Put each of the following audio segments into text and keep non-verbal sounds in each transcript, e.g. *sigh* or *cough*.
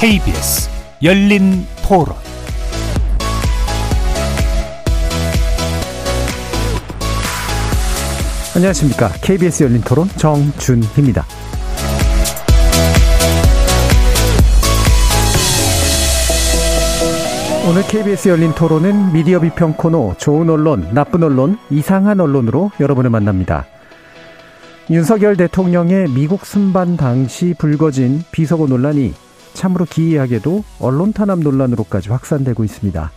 KBS 열린 토론 안녕하십니까. KBS 열린 토론 정준희입니다. KBS 열린 토론은 미디어 비평 코너 좋은 언론, 나쁜 언론, 이상한 언론으로 여러분을 만납니다. 윤석열 대통령의 미국 순반 당시 불거진 비서고 논란이 참으로 기이하게도 언론 탄압 논란으로까지 확산되고 있습니다.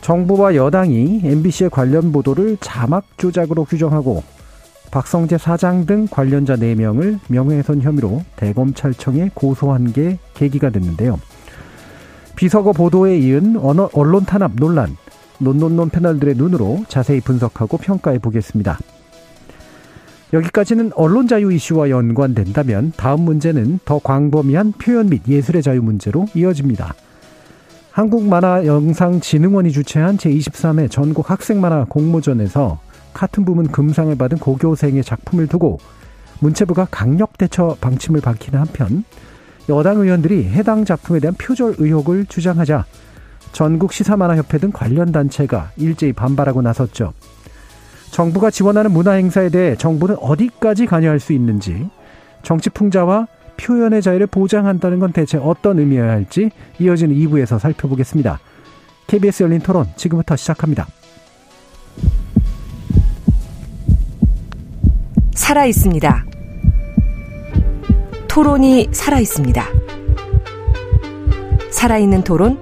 정부와 여당이 MBC의 관련 보도를 자막 조작으로 규정하고 박성재 사장 등 관련자 4명을 명예훼손 혐의로 대검찰청에 고소한 게 계기가 됐는데요. 비서거 보도에 이은 언론 탄압 논란, 논논논 패널들의 눈으로 자세히 분석하고 평가해 보겠습니다. 여기까지는 언론 자유 이슈와 연관된다면 다음 문제는 더 광범위한 표현 및 예술의 자유 문제로 이어집니다. 한국만화영상진흥원이 주최한 제23회 전국 학생만화 공모전에서 카툰 부문 금상을 받은 고교생의 작품을 두고 문체부가 강력 대처 방침을 밝히는 한편 여당 의원들이 해당 작품에 대한 표절 의혹을 주장하자 전국 시사만화협회 등 관련 단체가 일제히 반발하고 나섰죠. 정부가 지원하는 문화 행사에 대해 정부는 어디까지 관여할 수 있는지, 정치 풍자와 표현의 자유를 보장한다는 건 대체 어떤 의미여야 할지 이어지는 2부에서 살펴보겠습니다. KBS 열린 토론 지금부터 시작합니다. 살아 있습니다. 토론이 살아 있습니다. 살아있는 토론,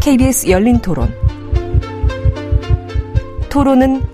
KBS 열린 토론. 토론은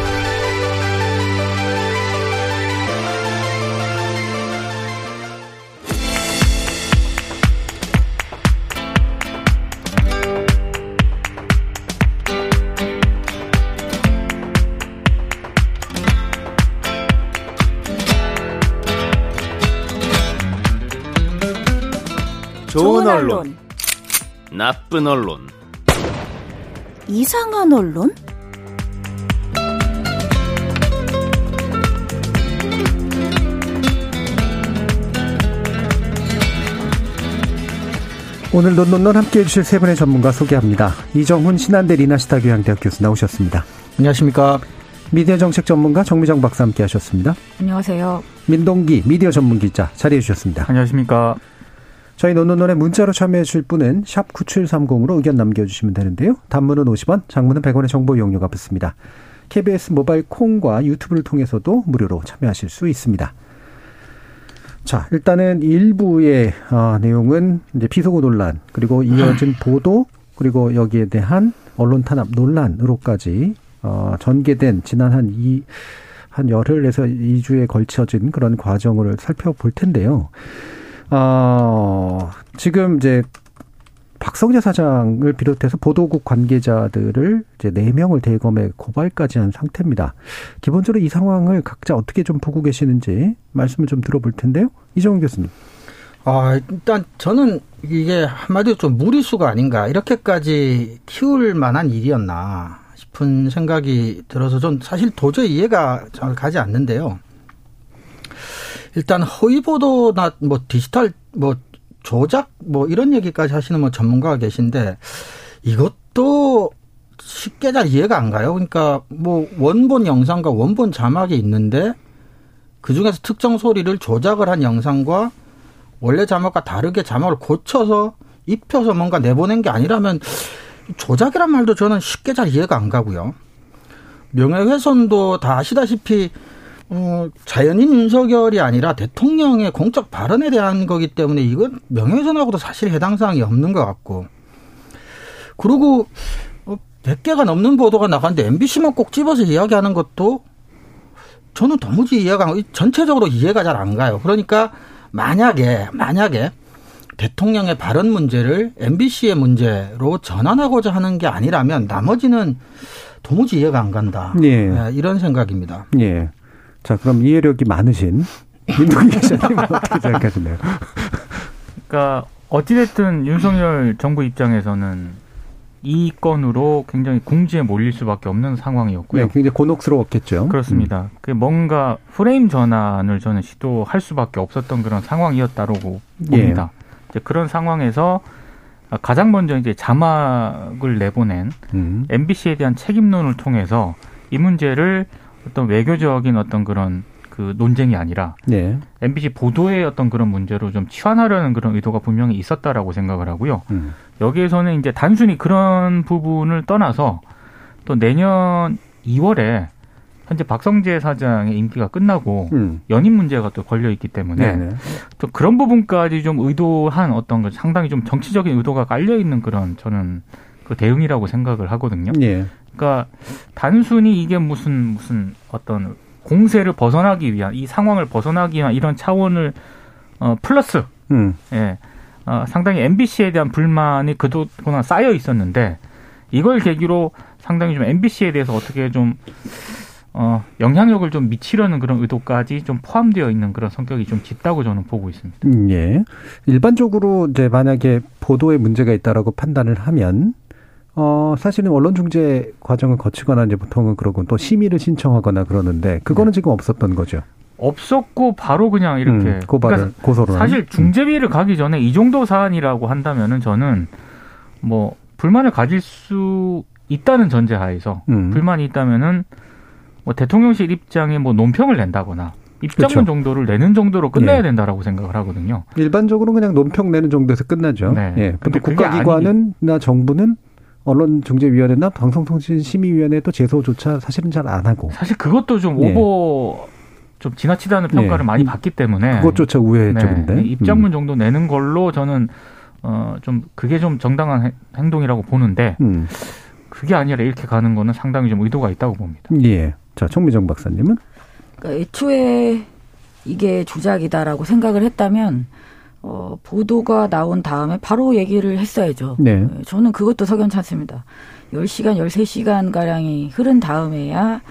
나쁜 언론, 이상한 언론? 오늘 논논논 함께해 주실 세 분의 전문가 소개합니다. 이정훈 신한대 리나시타 교양대학 교수 나오셨습니다. 안녕하십니까. 미디어 정책 전문가 정미정 박사 함께 하셨습니다. 안녕하세요. 민동기 미디어 전문 기자 자리해 주셨습니다. 안녕하십니까. 저희 논논논에 문자로 참여해 주실 분은 샵 9730으로 의견 남겨주시면 되는데요. 단문은 50원, 장문은 100원의 정보 이용료가 붙습니다. KBS 모바일 콩과 유튜브를 통해서도 무료로 참여하실 수 있습니다. 자, 일단은 일부의 어, 내용은 이제 피소고 논란 그리고 이어진 보도 그리고 여기에 대한 언론 탄압 논란으로까지 어, 전개된 지난 한 이 한 열흘에서 2주에 걸쳐진 그런 과정을 살펴볼 텐데요. 어, 지금 이제 박성재 사장을 비롯해서 보도국 관계자들을 이제 네명을 대검에 고발까지 한 상태입니다. 기본적으로 이 상황을 각자 어떻게 좀 보고 계시는지 말씀을 좀 들어볼 텐데요. 이정훈 교수님. 아, 일단 저는 이게 한마디로 좀 무리수가 아닌가. 이렇게까지 키울 만한 일이었나 싶은 생각이 들어서 전 사실 도저히 이해가 잘 가지 않는데요. 일단 허위 보도나 뭐 디지털 뭐 조작 뭐 이런 얘기까지 하시는 뭐 전문가가 계신데 이것도 쉽게 잘 이해가 안 가요. 그러니까 뭐 원본 영상과 원본 자막이 있는데 그 중에서 특정 소리를 조작을 한 영상과 원래 자막과 다르게 자막을 고쳐서 입혀서 뭔가 내보낸 게 아니라면 조작이란 말도 저는 쉽게 잘 이해가 안 가고요. 명예훼손도 다 아시다시피 어, 자연인 윤석열이 아니라 대통령의 공적 발언에 대한 거기 때문에 이건 명예훼손하고도 사실 해당 사항이 없는 것 같고. 그리고 100개가 어, 넘는 보도가 나갔는데 MBC만 꼭 집어서 이야기하는 것도 저는 도무지 이해가 안, 전체적으로 이해가 잘 안 가요. 그러니까 만약에, 만약에 대통령의 발언 문제를 MBC의 문제로 전환하고자 하는 게 아니라면 나머지는 도무지 이해가 안 간다. 예. 네, 이런 생각입니다. 예. 자, 그럼 이해력이 많으신 민동기 기자님 *laughs* 어떻게 생각하시나요? 그러니까 어찌됐든 윤석열 정부 입장에서는 이 건으로 굉장히 궁지에 몰릴 수밖에 없는 상황이었고요. 네, 굉장히 곤혹스러웠겠죠. 그렇습니다. 음. 그 뭔가 프레임 전환을 저는 시도할 수밖에 없었던 그런 상황이었다고 봅니다. 예. 이제 그런 상황에서 가장 먼저 이제 자막을 내보낸 음. MBC에 대한 책임론을 통해서 이 문제를 어떤 외교적인 어떤 그런 그 논쟁이 아니라 네. MBC 보도의 어떤 그런 문제로 좀 치환하려는 그런 의도가 분명히 있었다라고 생각을 하고요. 음. 여기에서는 이제 단순히 그런 부분을 떠나서 또 내년 2월에 현재 박성재 사장의 임기가 끝나고 음. 연임 문제가 또 걸려 있기 때문에 네. 네. 또 그런 부분까지 좀 의도한 어떤 그 상당히 좀 정치적인 의도가 깔려 있는 그런 저는 그 대응이라고 생각을 하거든요. 예. 그러니까 단순히 이게 무슨 무슨 어떤 공세를 벗어나기 위한 이 상황을 벗어나기 위한 이런 차원을 어 플러스 음. 예. 어, 상당히 MBC에 대한 불만이 그동안 쌓여 있었는데 이걸 계기로 상당히 좀 MBC에 대해서 어떻게 좀 어, 영향력을 좀 미치려는 그런 의도까지 좀 포함되어 있는 그런 성격이 좀 짙다고 저는 보고 있습니다. 음, 예. 일반적으로 이제 만약에 보도에 문제가 있다라고 판단을 하면 어, 사실은 언론 중재 과정을 거치거나 이제 보통은 그러고 또 심의를 신청하거나 그러는데 그거는 지금 없었던 거죠. 없었고 바로 그냥 이렇게 음, 고발을 그러니까 고소를 사실. 중재비를 가기 전에 이 정도 사안이라고 한다면은 저는 뭐 불만을 가질 수 있다는 전제하에서 음. 불만이 있다면은 뭐 대통령실 입장에 뭐 논평을 낸다거나 입장문 그렇죠. 정도를 내는 정도로 끝내야 예. 된다라고 생각을 하거든요. 일반적으로 그냥 논평 내는 정도에서 끝나죠. 네. 예. 근데 보통 국가기관은나 정부는 언론중재위원회나 방송통신심의위원회 또 제소조차 사실은 잘 안 하고 사실 그것도 좀 예. 오버 좀 지나치다는 평가를 예. 많이 받기 때문에 그것조차 우회 쪽인데. 네, 입장문 음. 정도 내는 걸로 저는 어 좀 그게 좀 정당한 해- 행동이라고 보는데 음. 그게 아니라 이렇게 가는 거는 상당히 좀 의도가 있다고 봅니다. 예. 자, 총미정 박사님은 그러니까 애초에 이게 조작이다라고 생각을 했다면 어, 보도가 나온 다음에 바로 얘기를 했어야죠. 네. 예, 저는 그것도 석연치 않습니다. 10시간, 13시간 가량이 흐른 다음에야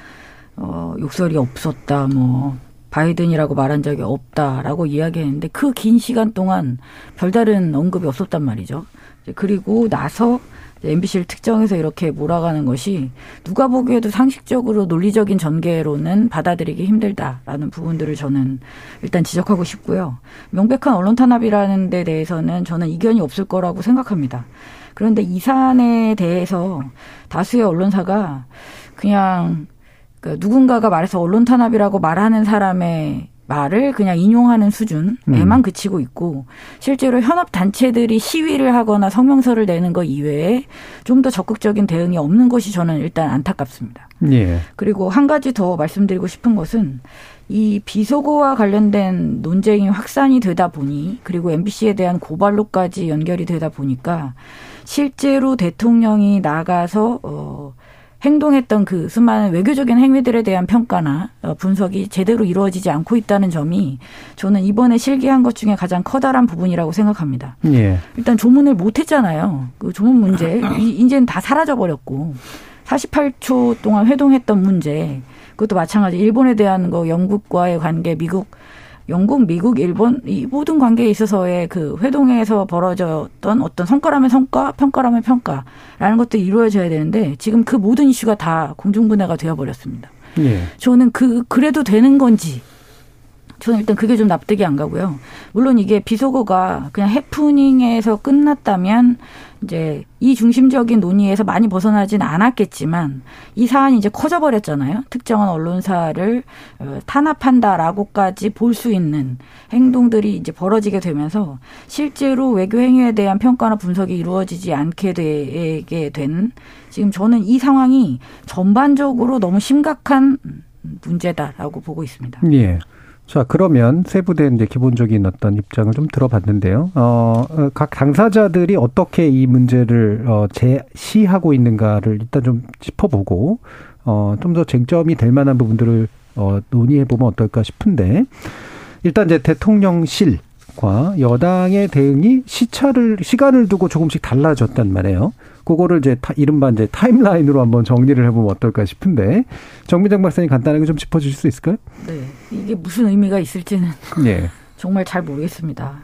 어, 욕설이 없었다. 뭐 바이든이라고 말한 적이 없다라고 이야기했는데 그 긴 시간 동안 별다른 언급이 없었단 말이죠. 그리고 나서 MBC를 특정해서 이렇게 몰아가는 것이 누가 보기에도 상식적으로 논리적인 전개로는 받아들이기 힘들다라는 부분들을 저는 일단 지적하고 싶고요. 명백한 언론 탄압이라는 데 대해서는 저는 이견이 없을 거라고 생각합니다. 그런데 이 사안에 대해서 다수의 언론사가 그냥 그 누군가가 말해서 언론 탄압이라고 말하는 사람의 말을 그냥 인용하는 수준에만 음. 그치고 있고 실제로 현업 단체들이 시위를 하거나 성명서를 내는 것 이외에 좀 더 적극적인 대응이 없는 것이 저는 일단 안타깝습니다. 예. 그리고 한 가지 더 말씀드리고 싶은 것은 이 비속어와 관련된 논쟁이 확산이 되다 보니 그리고 MBC에 대한 고발로까지 연결이 되다 보니까 실제로 대통령이 나가서 어 행동했던 그 수많은 외교적인 행위들에 대한 평가나 어, 분석이 제대로 이루어지지 않고 있다는 점이 저는 이번에 실기한 것 중에 가장 커다란 부분이라고 생각합니다. 예. 일단 조문을 못 했잖아요. 그 조문 문제 이- 이제는 다 사라져 버렸고 48초 동안 회동했던 문제 그것도 마찬가지 일본에 대한 거 영국과의 관계 미국 영국, 미국, 일본 이 모든 관계에 있어서의 그 회동에서 벌어졌던 어떤 성과라면 성과, 평가라면 평가라는 것들이 이루어져야 되는데 지금 그 모든 이슈가 다 공중분해가 되어버렸습니다. 예. 저는 그 그래도 되는 건지 저는 일단 그게 좀 납득이 안 가고요. 물론 이게 비속어가 그냥 해프닝에서 끝났다면 이제 이 중심적인 논의에서 많이 벗어나진 않았겠지만 이 사안이 이제 커져버렸잖아요. 특정한 언론사를 어, 탄압한다라고까지 볼 수 있는 행동들이 이제 벌어지게 되면서 실제로 외교 행위에 대한 평가나 분석이 이루어지지 않게 되게 된 지금 저는 이 상황이 전반적으로 너무 심각한 문제다라고 보고 있습니다. 예. 자, 그러면 세부된 이제 기본적인 어떤 입장을 좀 들어봤는데요. 어, 어, 각 당사자들이 어떻게 이 문제를 어, 제시하고 있는가를 일단 좀 짚어보고 어, 좀 더 쟁점이 될 만한 부분들을 어, 논의해 보면 어떨까 싶은데 일단 이제 대통령실 과 여당의 대응이 시차를 시간을 두고 조금씩 달라졌단 말이에요. 그거를 이제 타, 이른바 이제 타임라인으로 한번 정리를 해보면 어떨까 싶은데 정미정 박사님 간단하게 좀 짚어주실 수 있을까요? 네. 이게 무슨 의미가 있을지는 *laughs* 예. 정말 잘 모르겠습니다.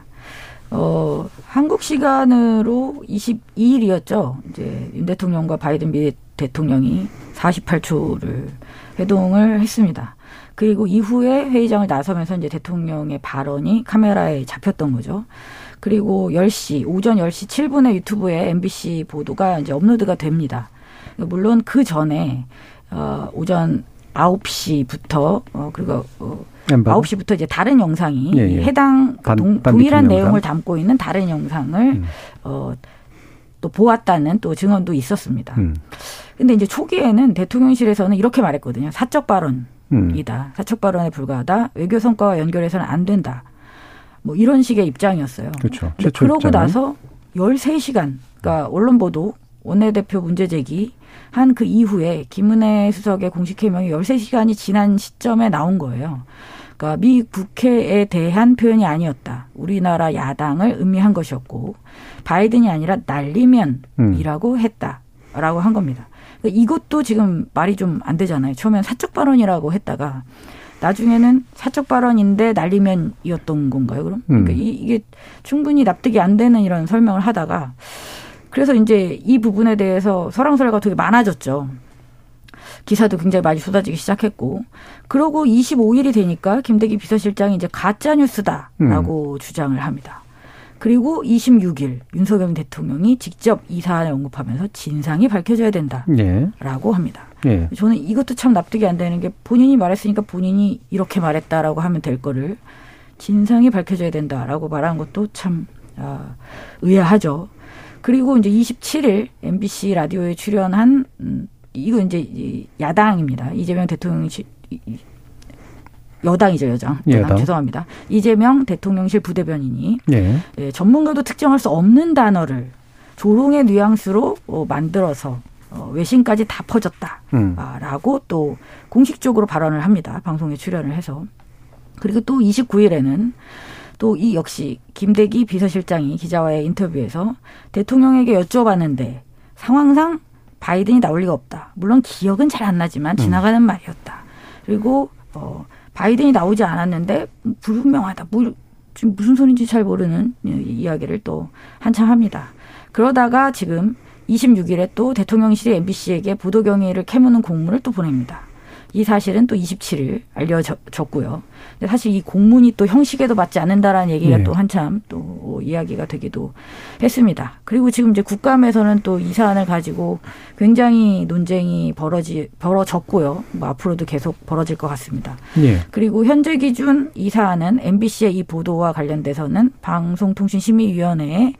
어, 한국 시간으로 22일이었죠. 이제 윤 대통령과 바이든 미 대통령이 48초를 회동을 했습니다. 그리고 이후에 회의장을 나서면서 이제 대통령의 발언이 카메라에 잡혔던 거죠. 그리고 10시, 오전 10시 7분에 유튜브에 MBC 보도가 이제 업로드가 됩니다. 물론 그 전에, 어, 오전 9시부터, 어, 그리고, 어, 엠바. 9시부터 이제 다른 영상이 예, 예. 해당 그 반- 동, 동일한. 내용을 담고 있는 다른 영상을 음. 어, 또 보았다는 또 증언도 있었습니다. 음. 근데 이제 초기에는 대통령실에서는 이렇게 말했거든요. 사적 발언 이다. 음. 사적 발언에 불과하다. 외교 성과와 연결해서는 안 된다. 뭐 이런 식의 입장이었어요. 그렇죠. 그러고 입장은. 나서 13시간, 그러니까 언론 보도, 원내대표 문제 제기 한 그 이후에 김은혜 수석의 공식 해명이 13시간이 지난 시점에 나온 거예요. 그러니까 미 국회에 대한 표현이 아니었다. 우리나라 야당을 의미한 것이었고 바이든이 아니라 날리면이라고 했다라고 한 겁니다. 그러니까 이것도 지금 말이 좀 안 되잖아요. 처음엔 사적 발언이라고 했다가 나중에는 사적 발언인데 날리면이었던 건가요? 그럼 그러니까 음. 이, 이게 충분히 납득이 안 되는 이런 설명을 하다가 그래서 이제 이 부분에 대해서 설왕설래가 되게 많아졌죠. 기사도 굉장히 많이 쏟아지기 시작했고, 그러고 25일이 되니까 김대기 비서실장이 이제 가짜 뉴스다라고 주장을 합니다. 그리고 26일 윤석열 대통령이 직접 이 사안을 언급하면서 진상이 밝혀져야 된다라고 예. 합니다. 예. 저는 이것도 참 납득이 안 되는 게 본인이 말했으니까 본인이 이렇게 말했다라고 하면 될 거를 진상이 밝혀져야 된다라고 말한 것도 참 아, 의아하죠. 그리고 이제 27일 MBC 라디오에 출연한 음, 이거 이제 이 야당입니다. 이재명 대통령 시 이- 이- 여당이죠 여당. 여당. 여당. 죄송합니다. 이재명 대통령실 부대변인이 예. 예, 전문가도 특정할 수 없는 단어를 조롱의 뉘앙스로 어, 만들어서 어, 외신까지 다 퍼졌다. 음. 아, 라고 또 공식적으로 발언을 합니다. 방송에 출연을 해서. 그리고 또 29일에는 또 이 역시 김대기 비서실장이 기자와의 인터뷰에서 대통령에게 여쭤봤는데 상황상 바이든이 나올 리가 없다. 물론 기억은 잘 안 나지만 지나가는 말이었다. 그리고 어 바이든이 나오지 않았는데 불분명하다. 뭐 지금 무슨 소리인지 잘 모르는 이야기를 또 한참 합니다. 그러다가 지금 26일에 또 대통령실이 MBC에게 보도 경위를 캐무는 공문을 또 보냅니다. 이 사실은 또 27일 알려졌고요. 근데 사실 이 공문이 또 형식에도 맞지 않는다라는 얘기가 네. 또 한참 또 이야기가 되기도 했습니다. 그리고 지금 이제 국감에서는 또 이 사안을 가지고 굉장히 논쟁이 벌어지 벌어졌고요. 뭐 앞으로도 계속 벌어질 것 같습니다. 예. 그리고 현재 기준 이 사안은 MBC의 이 보도와 관련돼서는 방송통신심의위원회에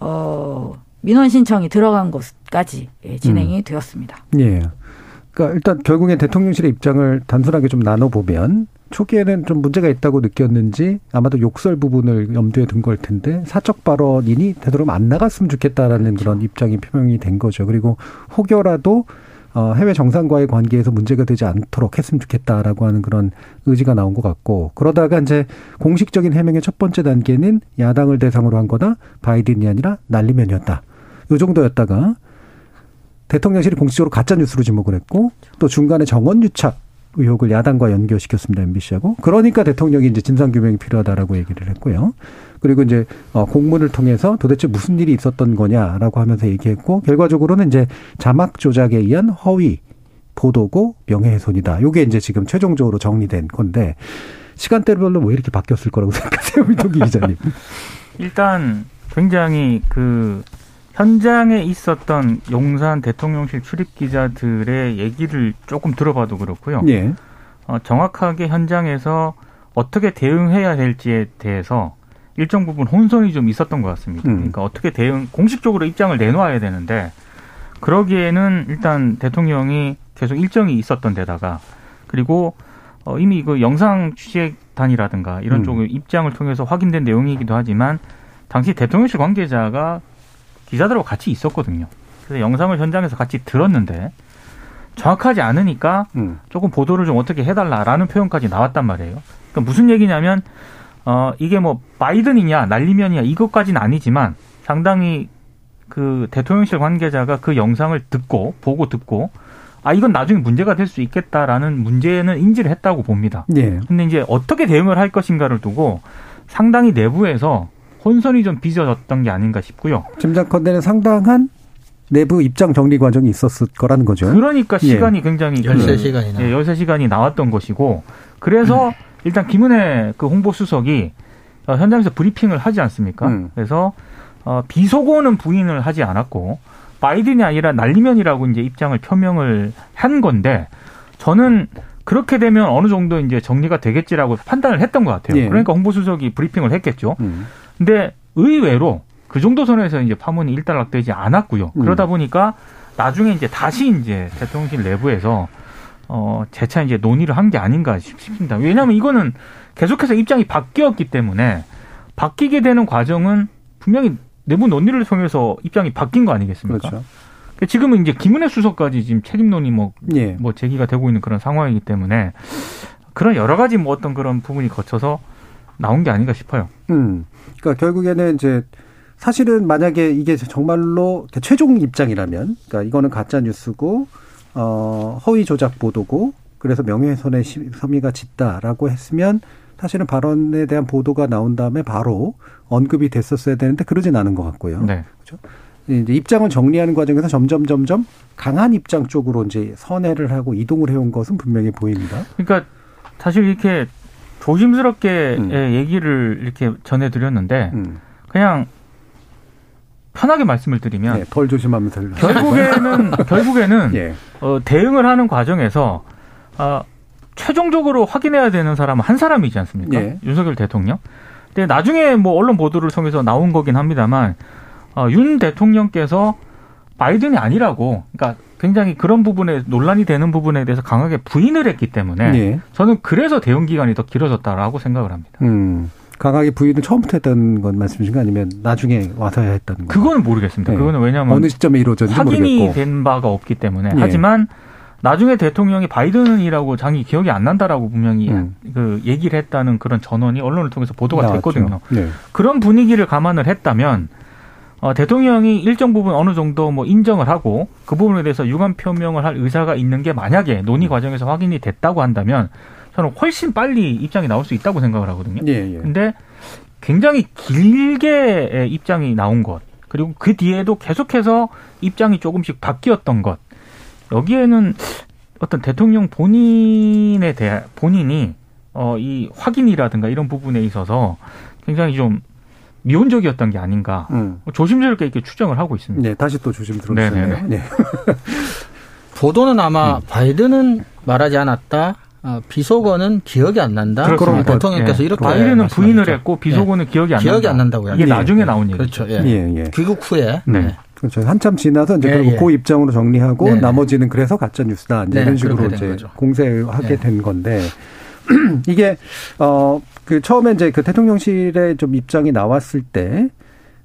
어 민원 신청이 들어간 것까지 예, 진행이 되었습니다. 예. 그러니까 일단 결국엔 대통령실의 입장을 단순하게 좀 나눠보면 초기에는 좀 문제가 있다고 느꼈는지 아마도 욕설 부분을 염두에 둔 걸 텐데 사적 발언이니 되도록 안 나갔으면 좋겠다라는 그런 입장이 표명이 된 거죠. 그리고 혹여라도 어, 해외 정상과의 관계에서 문제가 되지 않도록 했으면 좋겠다라고 하는 그런 의지가 나온 것 같고 그러다가 이제 공식적인 해명의 첫 번째 단계는 야당을 대상으로 한 거다 바이든이 아니라 날리면이었다. 요 정도였다가 대통령실이 공식적으로 가짜 뉴스로 지목을 했고 또 중간에 정원 유착 의혹을 야당과 연결시켰습니다 MBC하고 그러니까 대통령이 이제 진상 규명이 필요하다라고 얘기를 했고요. 그리고 이제 어 공문을 통해서 도대체 무슨 일이 있었던 거냐라고 하면서 얘기했고 결과적으로는 이제 자막 조작에 의한 허위 보도고 명예훼손이다. 요게 이제 지금 최종적으로 정리된 건데 시간대별로 왜 이렇게 바뀌었을 거라고 *laughs* 생각하세요, 민동기 기자님? 일단 굉장히 그 현장에 있었던 용산 대통령실 출입 기자들의 얘기를 조금 들어봐도 그렇고요. 예. 어, 정확하게 현장에서 어떻게 대응해야 될지에 대해서 일정 부분 혼선이 좀 있었던 것 같습니다. 음. 그러니까 어떻게 대응, 공식적으로 입장을 내놓아야 되는데 그러기에는 일단 대통령이 계속 일정이 있었던 데다가 그리고 어, 이미 그 영상 취재단이라든가 이런 음. 쪽의 입장을 통해서 확인된 내용이기도 하지만 당시 대통령실 관계자가 기자들하고 같이 있었거든요. 그래서 영상을 현장에서 같이 들었는데 정확하지 않으니까 음. 조금 보도를 좀 어떻게 해달라라는 표현까지 나왔단 말이에요. 그러니까 무슨 얘기냐면 어 이게 뭐 바이든이냐 날리면이냐 이것까지는 아니지만 상당히 그 대통령실 관계자가 그 영상을 듣고 보고 듣고 아 이건 나중에 문제가 될 수 있겠다라는 문제는 인지를 했다고 봅니다. 예. 근데 이제 어떻게 대응을 할 것인가를 두고 상당히 내부에서 혼선이 좀 빚어졌던 게 아닌가 싶고요. 짐작컨대는 상당한 내부 입장 정리 과정이 있었을 거라는 거죠. 그러니까 예. 시간이 굉장히 13시간이나. 예, 13시간이 나왔던 것이고 그래서 일단 김은혜 그 홍보수석이 어, 현장에서 브리핑을 하지 않습니까? 음. 그래서 어, 비속어는 부인을 하지 않았고 바이든이 아니라 날리면이라고 이제 입장을 표명을 한 건데 저는 그렇게 되면 어느 정도 이제 정리가 되겠지라고 판단을 했던 것 같아요. 예. 그러니까 홍보수석이 브리핑을 했겠죠. 음. 근데 의외로 그 정도 선에서 이제 파문이 일단락되지 않았고요. 음. 그러다 보니까 나중에 이제 다시 이제 대통령실 내부에서 어 재차 이제 논의를 한 게 아닌가 싶- 싶습니다. 왜냐하면 이거는 계속해서 입장이 바뀌었기 때문에 바뀌게 되는 과정은 분명히 내부 논의를 통해서 입장이 바뀐 거 아니겠습니까? 그렇죠. 그러니까 지금은 이제 김은혜 수석까지 지금 책임 논의 뭐, 예. 뭐 제기가 되고 있는 그런 상황이기 때문에 그런 여러 가지 뭐 어떤 그런 부분이 거쳐서 나온 게 아닌가 싶어요. 음. 그러니까 결국에는 이제 사실은 만약에 이게 정말로 최종 입장이라면, 그러니까 이거는 가짜 뉴스고 어 허위 조작 보도고 그래서 명예훼손의 시- 혐의가 짙다라고 했으면 사실은 발언에 대한 보도가 나온 다음에 바로 언급이 됐었어야 되는데 그러진 않은 것 같고요. 네. 이제 입장을 정리하는 과정에서 점점 점점 강한 입장 쪽으로 이제 선회를 하고 이동을 해온 것은 분명히 보입니다. 그러니까 사실 이렇게 조심스럽게 음. 예, 얘기를 이렇게 전해드렸는데 음. 그냥 편하게 말씀을 드리면 네, 덜 조심하면서 할- 결국에는 *laughs* 결국에는 예. 어, 대응을 하는 과정에서 아, 최종적으로 확인해야 되는 사람은 한 사람이지 않습니까? 예. 윤석열 대통령. 근데 나중에 뭐 언론 보도를 통해서 나온 거긴 합니다만 어, 윤 대통령께서 바이든이 아니라고 그러니까 굉장히 그런 부분에 논란이 되는 부분에 대해서 강하게 부인을 했기 때문에 예. 저는 그래서 대응 기간이 더 길어졌다라고 생각을 합니다. 음. 강하게 부인을 처음부터 했던 건 말씀이신가 아니면 나중에 와서야 했다는 거? 그거는 모르겠습니다. 네. 그거는 왜냐하면 어느 시점에 이루어졌는지 확인이 모르겠고. 된 바가 없기 때문에 예. 하지만 나중에 대통령이 바이든이라고 자기 기억이 안 난다라고 분명히 음. 그 얘기를 했다는 그런 전원이 언론을 통해서 보도가 나왔죠. 됐거든요. 네. 그런 분위기를 감안을 했다면 어, 대통령이 일정 부분 어느 정도 뭐 인정을 하고 그 부분에 대해서 유감 표명을 할 의사가 있는 게 만약에 논의 과정에서 확인이 됐다고 한다면 저는 훨씬 빨리 입장이 나올 수 있다고 생각을 하거든요. 예, 예. 근데 굉장히 길게 입장이 나온 것 그리고 그 뒤에도 계속해서 입장이 조금씩 바뀌었던 것 여기에는 어떤 대통령 본인에 대해 본인이 어 이 확인이라든가 이런 부분에 있어서 굉장히 좀 미온적이었던 게 아닌가 음. 조심스럽게 이렇게 추정을 하고 있습니다. 네, 다시 또 조심 들어주세요. 네네네. 네. *laughs* 보도는 아마 음. 바이든은 말하지 않았다. 어, 비속어는 기억이 안 난다. 그렇습니다. 그럼 대통령께서 예. 이렇게 바이든은 부인을 말씀하셨죠. 했고 비속어는 기억이 안 기억이 난다. 안 난다고요. 이게 예. 나중에 나온 얘기죠. 그렇죠. 예. 예, 예. 귀국 후에 네. 그렇죠. 한참 지나서 이제 예, 결국 예. 그 입장으로 정리하고. 나머지는 그래서 가짜 뉴스다. 이제 네, 이런 식으로 이제 거죠. 공세하게 네. 된 건데 *clears throat* 이게 어 그 처음에 이제 그 대통령실의 좀 입장이 나왔을 때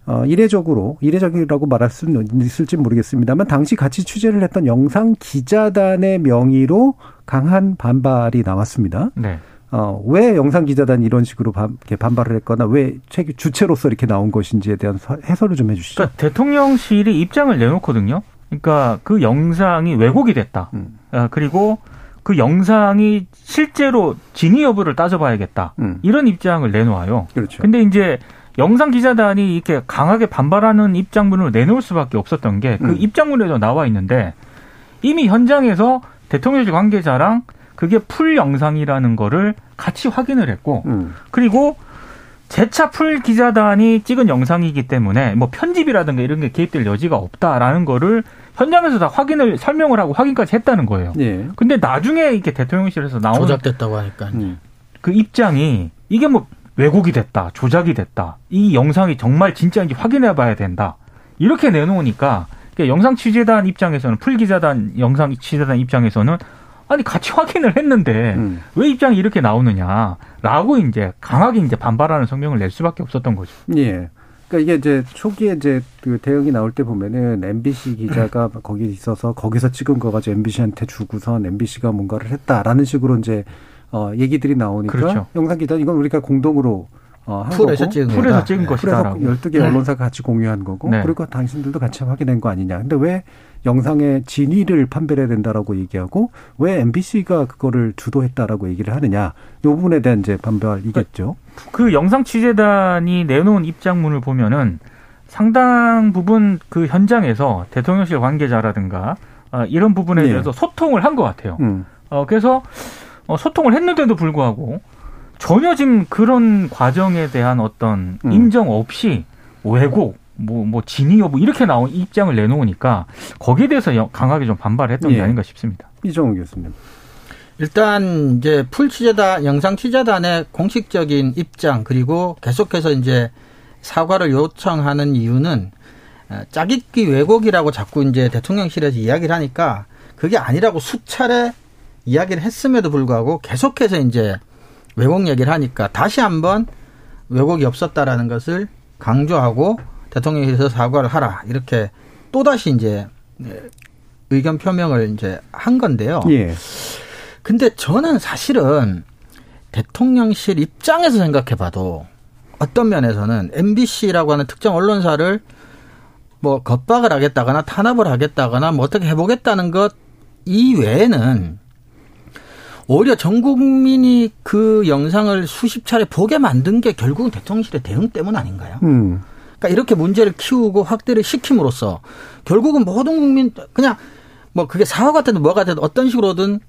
어, 이례적으로, 이례적이라고 말할 수는 있을지 모르겠습니다만, 당시 같이 취재를 했던 영상 기자단의 명의로 강한 반발이 나왔습니다. 네. 어, 왜 영상 기자단이 이런 식으로 반, 이렇게 반발을 했거나, 왜책 주체로서 이렇게 나온 것인지에 대한 서- 해설을 좀 해주시죠. 그러니까 대통령실이 입장을 내놓거든요. 그러니까 그 영상이 왜곡이 됐다. 음. 아, 그리고 그 영상이 실제로 진위 여부를 따져봐야겠다. 음, 이런 입장을 내놓아요. 그렇죠. 근데 이제 영상 기자단이 이렇게 강하게 반발하는 입장문을 내놓을 수밖에 없었던 게그 음. 입장문에도 나와 있는데 이미 현장에서 대통령실 관계자랑 그게 풀 영상이라는 거를 같이 확인을 했고 음, 그리고 재차 풀 기자단이 찍은 영상이기 때문에 뭐 편집이라든가 이런 게 개입될 여지가 없다라는 거를 현장에서 다 확인을 설명을 하고 확인까지 했다는 거예요. 예. 근데 나중에 이렇게 대통령실에서 나오는 조작됐다고 하니까. 음, 그 입장이 이게 뭐 왜곡이 됐다, 조작이 됐다, 이 영상이 정말 진짜인지 확인해 봐야 된다. 이렇게 내놓으니까 그러니까 영상 취재단 입장에서는 풀 기자단 영상 취재단 입장에서는 아니 같이 확인을 했는데 음. 왜 입장이 이렇게 나오느냐라고 이제 강하게 이제 반발하는 성명을 낼 수밖에 없었던 거죠. 예. 그러니까 이게 이제 초기에 이제 그 대응이 나올 때 보면은 MBC 기자가 거기 있어서 거기서 찍은 거 가지고 MBC한테 주고선 MBC가 뭔가를 했다라는 식으로 이제 어 얘기들이 나오니까 그렇죠. 영상 기자 이건 우리가 공동으로 어, 한 풀에서 거고 찍은 풀에서. 찍은 네. 것이다라고. 풀에서 12개 네. 언론사가 같이 공유한 거고 네. 그리고 당신들도 같이 확인한 거 아니냐. 근데 왜 영상의 진위를 판별해야 된다라고 얘기하고 왜 MBC가 그거를 주도했다라고 얘기를 하느냐. 이 부분에 대한 이제 반발이겠죠. 그 영상 취재단이 내놓은 입장문을 보면은 상당 부분 그 현장에서 대통령실 관계자라든가 어, 이런 부분에 네. 대해서 소통을 한 것 같아요. 음. 어, 그래서 어, 소통을 했는데도 불구하고 전혀 지금 그런 과정에 대한 어떤 음. 인정 없이 왜곡, 뭐, 뭐, 진위 여부 이렇게 나온 입장을 내놓으니까 거기에 대해서 영- 강하게 좀 반발했던 예. 게 아닌가 싶습니다. 이정우 교수님. 일단 이제 풀 취재단 영상 취재단의 공식적인 입장 그리고 계속해서 이제 사과를 요청하는 이유는 어, 짜깁기 왜곡이라고 자꾸 이제 대통령실에서 이야기를 하니까 그게 아니라고 수차례 이야기를 했음에도 불구하고 계속해서 이제 왜곡 얘기를 하니까 다시 한번 왜곡이 없었다라는 것을 강조하고 대통령실에서 사과를 하라 이렇게 또 다시 이제 네, 의견 표명을 이제 한 건데요. 예. 근데 저는 사실은 대통령실 입장에서 생각해 봐도 어떤 면에서는 MBC라고 하는 특정 언론사를 뭐 겁박을 하겠다거나 탄압을 하겠다거나 뭐 어떻게 해보겠다는 것 이외에는 오히려 전 국민이 그 영상을 수십 차례 보게 만든 게 결국은 대통령실의 대응 때문 아닌가요? 음. 그러니까 이렇게 문제를 키우고 확대를 시킴으로써 결국은 모든 국민 그냥 뭐 그게 사과 같은 뭐가 되든 어떤 식으로든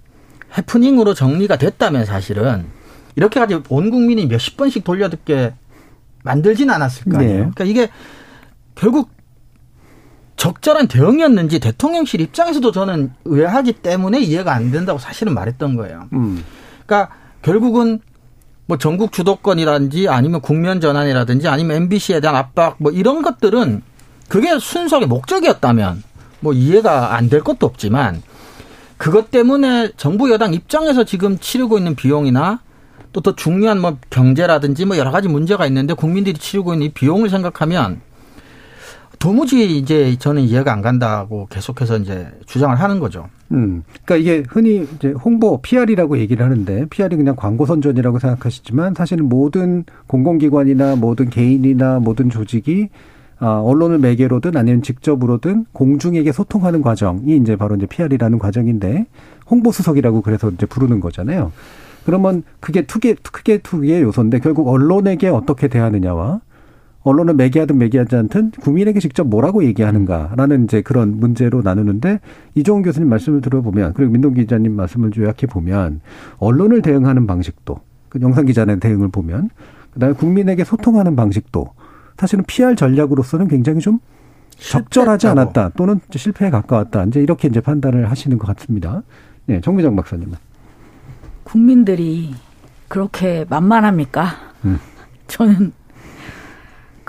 해프닝으로 정리가 됐다면 사실은 이렇게까지 온 국민이 몇십 번씩 돌려듣게 만들진 않았을 거 아니에요. 네. 그러니까 이게 결국 적절한 대응이었는지 대통령실 입장에서도 저는 의아하기 때문에 이해가 안 된다고 사실은 말했던 거예요. 음. 그러니까 결국은 뭐 전국 주도권이라든지 아니면 국면 전환이라든지 아니면 MBC에 대한 압박 뭐 이런 것들은 그게 순수하게 목적이었다면 뭐 이해가 안 될 것도 없지만 그것 때문에 정부 여당 입장에서 지금 치르고 있는 비용이나 또 더 중요한 뭐 경제라든지 뭐 여러 가지 문제가 있는데 국민들이 치르고 있는 이 비용을 생각하면 도무지 이제 저는 이해가 안 간다고 계속해서 이제 주장을 하는 거죠. 음. 그러니까 이게 흔히 이제 홍보 PR이라고 얘기를 하는데 PR이 그냥 광고 선전이라고 생각하시지만 사실은 모든 공공기관이나 모든 개인이나 모든 조직이 아, 언론을 매개로든 아니면 직접으로든 공중에게 소통하는 과정이 이제 바로 이제 PR이라는 과정인데 홍보 수석이라고 그래서 이제 부르는 거잖아요. 그러면 그게 투개 크게 두 개의 요소인데 결국 언론에게 어떻게 대하느냐와 언론을 매개하든 매개하지 않든 국민에게 직접 뭐라고 얘기하는가라는 이제 그런 문제로 나누는데 이종훈 교수님 말씀을 들어보면 그리고 민동 기자님 말씀을 요약해 보면 언론을 대응하는 방식도 그 영상 기자의 대응을 보면 그다음에 국민에게 소통하는 방식도 사실은 PR 전략으로서는 굉장히 좀 적절하지. 않았다 또는 실패에 가까웠다 이제 이렇게 이제 판단을 하시는 것 같습니다. 네, 정미정 박사님. 국민들이 그렇게 만만합니까? 음. 저는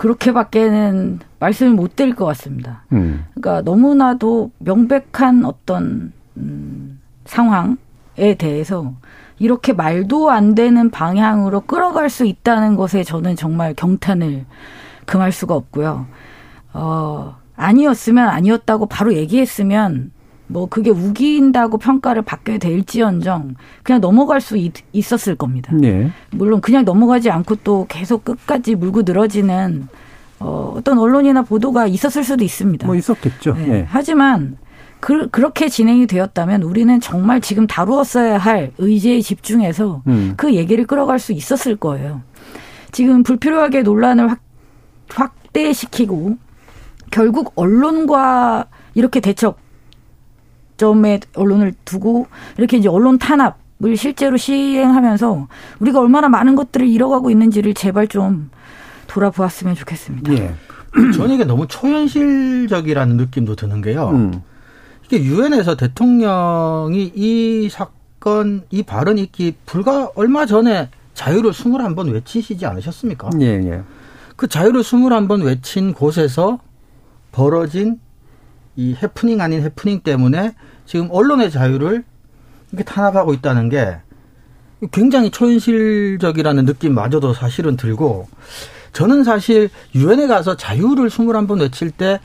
그렇게밖에는 말씀을 못 드릴 것 같습니다. 음. 그러니까 너무나도 명백한 어떤 음, 상황에 대해서 이렇게 말도 안 되는 방향으로 끌어갈 수 있다는 것에 저는 정말 경탄을 금할 수가 없고요. 어, 아니었으면 아니었다고 바로 얘기했으면 뭐 그게 우긴다고 평가를 받게 될지언정 그냥 넘어갈 수 있, 있었을 겁니다. 네. 물론 그냥 넘어가지 않고 또 계속 끝까지 물고 늘어지는 어, 어떤 언론이나 보도가 있었을 수도 있습니다. 뭐 있었겠죠. 네. 네. 하지만 그, 그렇게 진행이 되었다면 우리는 정말 지금 다루었어야 할 의제에 집중해서 음. 그 얘기를 끌어갈 수 있었을 거예요. 지금 불필요하게 논란을 확, 확대시키고 결국 언론과 이렇게 대척 점에 언론을 두고 이렇게 이제 언론 탄압 을 실제로 시행하면서 우리가 얼마나 많은 것들을 잃어가고 있는지를 제발 좀 돌아보았으면 좋겠습니다. 예. *clears throat* 저는 이게 너무 초현실적이라는 느낌도 드는 게요. 음. 이게 유엔에서 대통령이 이 사건, 이 발언 있기 불과 얼마 전에 자유를 21번 외치시지 않으셨습니까? 예, 예. 그 자유를 21번 외친 곳에서 벌어진 이 해프닝 아닌 해프닝 때문에 지금 언론의 자유를 이렇게 탄압하고 있다는 게 굉장히 초현실적이라는 느낌마저도 사실은 들고 저는 사실 유엔에 가서 자유를 21번 외칠 때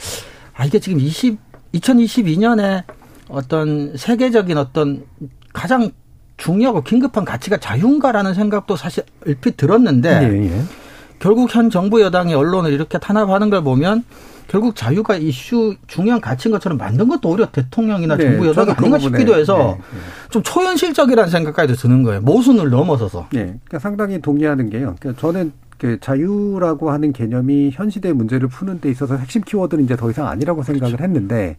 아, 이게 지금 20, 2022년에 어떤 세계적인 어떤 가장 중요하고 긴급한 가치가 자유인가라는 생각도 사실 얼핏 들었는데 예, 예. 결국 현 정부 여당의 언론을 이렇게 탄압하는 걸 보면 결국 자유가 이슈 중요한 가치인 것처럼 만든 것도 오히려 대통령이나 네, 정부 여당이 그 아닌가 싶기도 해서 네, 네. 좀 초현실적이라는 생각까지 드는 거예요. 모순을 넘어서서. 네, 그러니까 상당히 동의하는 게요. 그러니까 저는 그 자유라고 하는 개념이 현 시대의 문제를 푸는 데 있어서 핵심 키워드는 이제 더 이상 아니라고 생각을 했는데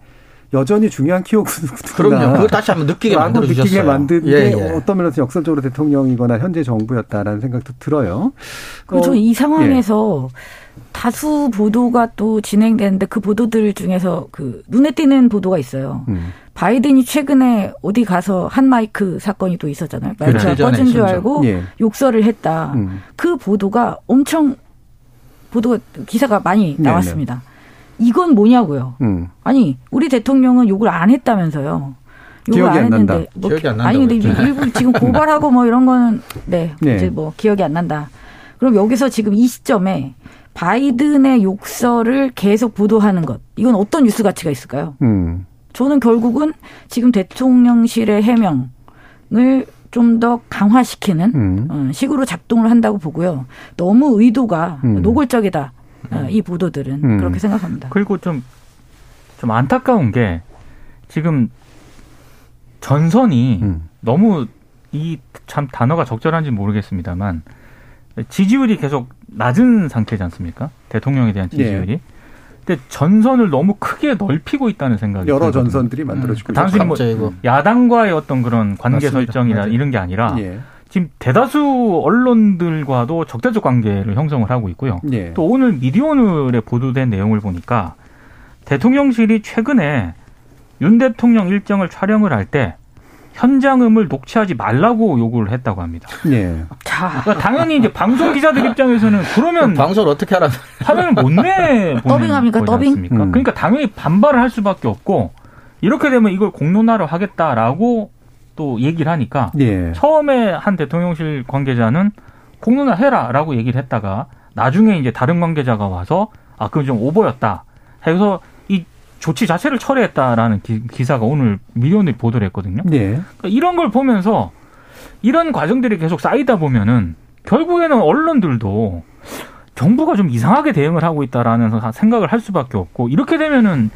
여전히 중요한 키워드구나. 그럼요. 그걸 다시 한번 느끼게 만들어 느끼게 주셨어요. 만든 게 예, 예. 어떤 면에서 역설적으로 대통령이거나 현재 정부였다라는 생각도 들어요. 그리고 어, 저는 이 상황에서 다수 보도가 또 진행되는데 그 보도들 중에서 그 눈에 띄는 보도가 있어요. 음. 바이든이 최근에 어디 가서 한 마이크 사건이 또 있었잖아요. 마이크가 며칠 전에 꺼진 줄. 알고 예. 욕설을 했다. 음. 그 보도가 엄청 보도가 기사가 많이 네네. 나왔습니다. 이건 뭐냐고요. 음. 아니 우리 대통령은 욕을 안 했다면서요. 욕을 기억이 안안 난다. 했는데 뭐 기억이 안 아니 난다고 근데 일부 지금 *laughs* 고발하고 뭐 이런 거는 네, 네. 이제 뭐 기억이 안 난다. 그럼 여기서 지금 이 시점에 바이든의 욕설을 계속 보도하는 것 이건 어떤 뉴스 가치가 있을까요? 음. 저는 결국은 지금 대통령실의 해명을 좀 더 강화시키는 음. 어, 식으로 작동을 한다고 보고요. 너무 의도가 음. 노골적이다. 어, 이 보도들은 음. 그렇게 생각합니다. 그리고 좀, 좀 안타까운 게 지금 전선이 음. 너무 이 참 단어가 적절한지 모르겠습니다만 지지율이 계속 낮은 상태지 않습니까? 대통령에 대한 지지율이. 근데 전선을 너무 크게 넓히고 있다는 생각이 여러 들거든요. 전선들이 만들어지고 있죠. 단순히 뭐 갑자기 야당과의 어떤 그런 관계 맞습니다. 설정이나 맞아요. 이런 게 아니라 예. 지금 대다수 언론들과도 적대적 관계를 형성을 하고 있고요. 예. 또 오늘 미디어오늘에 보도된 내용을 보니까 대통령실이 최근에 윤 대통령 일정을 촬영을 할 때 현장음을 녹취하지 말라고 요구를 했다고 합니다. 예. 자, 그러니까 당연히 이제 방송 기자들 입장에서는 그러면 *laughs* 방송을 어떻게 하라. 화면을 못 내. 더빙합니까? 더빙? 습니까 음. 그러니까 당연히 반발을 할 수밖에 없고 이렇게 되면 이걸 공론화를 하겠다라고 또 얘기를 하니까 예. 처음에 한 대통령실 관계자는 공론화 해라라고 얘기를 했다가 나중에 이제 다른 관계자가 와서 아 그건 좀 오버였다 해서 이 조치 자체를 철회했다라는 기, 사가 오늘 미디어들이 보도를 했거든요. 예. 그러니까 이런 걸 보면서 이런 과정들이 계속 쌓이다 보면은 결국에는 언론들도 정부가 좀 이상하게 대응을 하고 있다라는 생각을 할 수밖에 없고 이렇게 되면은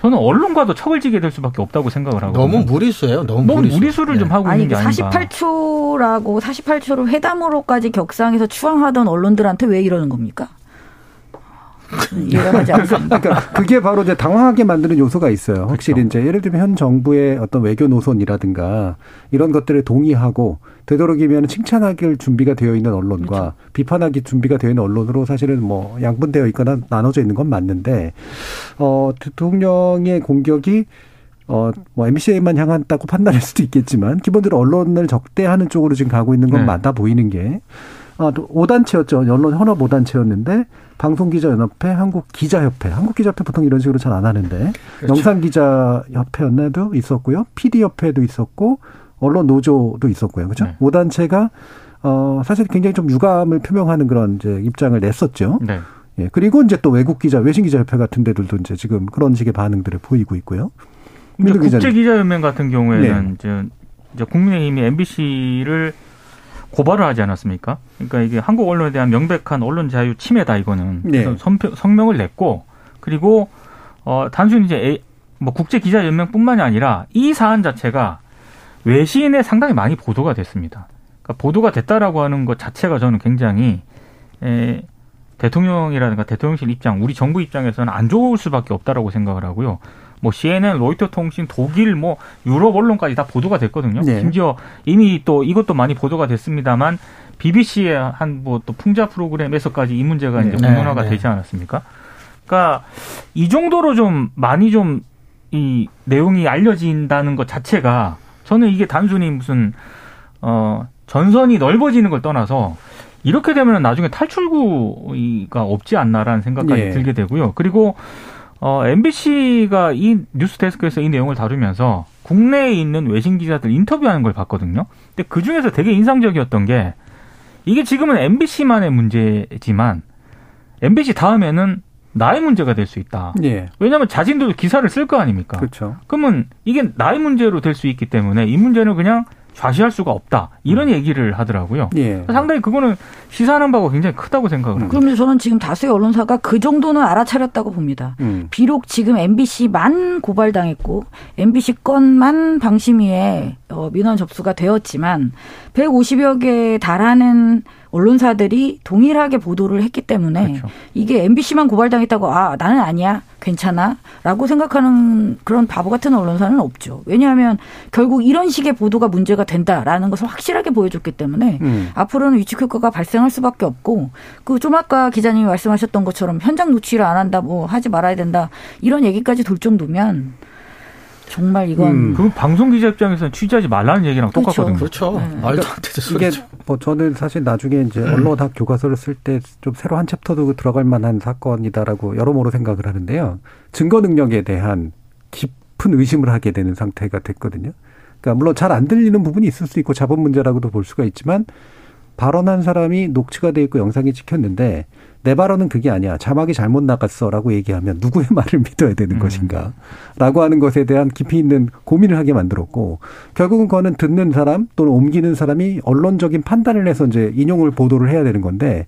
저는 언론과도 척을 지게 될 수밖에 없다고 생각을 하고 너무 무리수예요. 너무, 너무 무리수. 무리수를 좀 네. 하고 아니 있는 게 아닌가. 48초라고 48초를 회담으로까지 격상해서 추앙하던 언론들한테 왜 이러는 겁니까? 이해가 가지 않습니다. 그러니까 그게 바로 이제 당황하게 만드는 요소가 있어요. 확실히 그렇죠. 이제 예를 들면 현 정부의 어떤 외교 노선이라든가 이런 것들에 동의하고 되도록이면 칭찬하길 준비가 되어 있는 언론과 그렇죠. 비판하기 준비가 되어 있는 언론으로 사실은 뭐 양분되어 있거나 나눠져 있는 건 맞는데 어 대통령의 공격이 어, 뭐, MBC에만 향한다고 판단할 수도 있겠지만, 기본적으로 언론을 적대하는 쪽으로 지금 가고 있는 건 네. 맞아 보이는 게, 아, 또 5단체였죠. 언론 현업 5단체였는데, 방송기자연합회, 한국기자협회, 한국기자협회 보통 이런 식으로 잘 안 하는데, 그렇죠. 영상기자협회도 있었고요. PD협회도 있었고, 언론 노조도 있었고요. 그죠? 네. 5단체가, 어, 사실 굉장히 좀 유감을 표명하는 그런 이제 입장을 냈었죠. 네. 예. 그리고 이제 또 외국 기자, 외신 기자 협회 같은 데들도 이제 지금 그런 식의 반응들을 보이고 있고요. 민동 기자님. 국제 기자 연맹 같은 경우에는 네. 이제 국민의힘이 MBC를 고발을 하지 않았습니까? 그러니까 이게 한국 언론에 대한 명백한 언론 자유 침해다 이거는 네. 성명을 냈고 그리고 어 단순히 이제 A- 뭐 국제 기자 연맹뿐만이 아니라 이 사안 자체가 외신에 상당히 많이 보도가 됐습니다. 그러니까 보도가 됐다라고 하는 것 자체가 저는 굉장히 에, 대통령이라든가 대통령실 입장, 우리 정부 입장에서는 안 좋을 수밖에 없다라고 생각을 하고요. 뭐 CNN, 로이터 통신, 독일, 뭐 유럽 언론까지 다 보도가 됐거든요. 네. 심지어 이미 또 이것도 많이 보도가 됐습니다만 BBC의 한 뭐 또 풍자 프로그램에서까지 이 문제가 이제 네. 공론화가 네. 되지 않았습니까? 그러니까 이 정도로 좀 많이 좀 이 내용이 알려진다는 것 자체가 저는 이게 단순히 무슨 어 전선이 넓어지는 걸 떠나서 이렇게 되면 나중에 탈출구가 없지 않나라는 생각까지 예. 들게 되고요. 그리고 어 MBC가 이 뉴스 데스크에서 이 내용을 다루면서 국내에 있는 외신 기자들 인터뷰하는 걸 봤거든요. 근데 그 중에서 되게 인상적이었던 게 이게 지금은 MBC만의 문제지만 MBC 다음에는 나의 문제가 될 수 있다. 예. 왜냐하면 자신들도 기사를 쓸 거 아닙니까? 그렇죠. 그러면 이게 나의 문제로 될 수 있기 때문에 이 문제는 그냥 좌시할 수가 없다 이런 음. 얘기를 하더라고요. 예. 상당히 그거는 시사하는 바가 굉장히 크다고 생각을 합니다. 그러면 저는 지금 다수의 언론사가 그 정도는 알아차렸다고 봅니다. 음. 비록 지금 MBC만 고발당했고 MBC 건만 방심위에 어, 민원 접수가 되었지만 150여 개에 달하는 언론사들이 동일하게 보도를 했기 때문에 그렇죠. 이게 MBC만 고발당했다고 아 나는 아니야 괜찮아라고 생각하는 그런 바보 같은 언론사는 없죠. 왜냐하면 결국 이런 식의 보도가 문제가 된다라는 것을 확실하게 보여줬기 때문에 음. 앞으로는 위축 효과가 발생할 수밖에 없고 그 좀 아까 기자님이 말씀하셨던 것처럼 현장 노출을 안 한다 뭐 하지 말아야 된다 이런 얘기까지 돌 정도면 정말 이건 음. 그 방송 기자 입장에서는 취재하지 말라는 얘기랑 그렇죠. 똑같거든요. 그렇죠. 네. 말도 안 되는 이게 소리죠. 뭐 저는 사실 나중에 이제 언론학 교과서를 쓸 때 좀 새로 한 챕터도 들어갈 만한 사건이다라고 여러모로 생각을 하는데요. 증거 능력에 대한 깊은 의심을 하게 되는 상태가 됐거든요. 그러니까 물론 잘 안 들리는 부분이 있을 수 있고 자본 문제라고도 볼 수가 있지만 발언한 사람이 녹취가 돼 있고 영상이 찍혔는데 내 발언은 그게 아니야. 자막이 잘못 나갔어라고 얘기하면 누구의 *laughs* 말을 믿어야 되는 음. 것인가라고 하는 것에 대한 깊이 있는 고민을 하게 만들었고 결국은 그거는 듣는 사람 또는 옮기는 사람이 언론적인 판단을 해서 이제 인용을 보도를 해야 되는 건데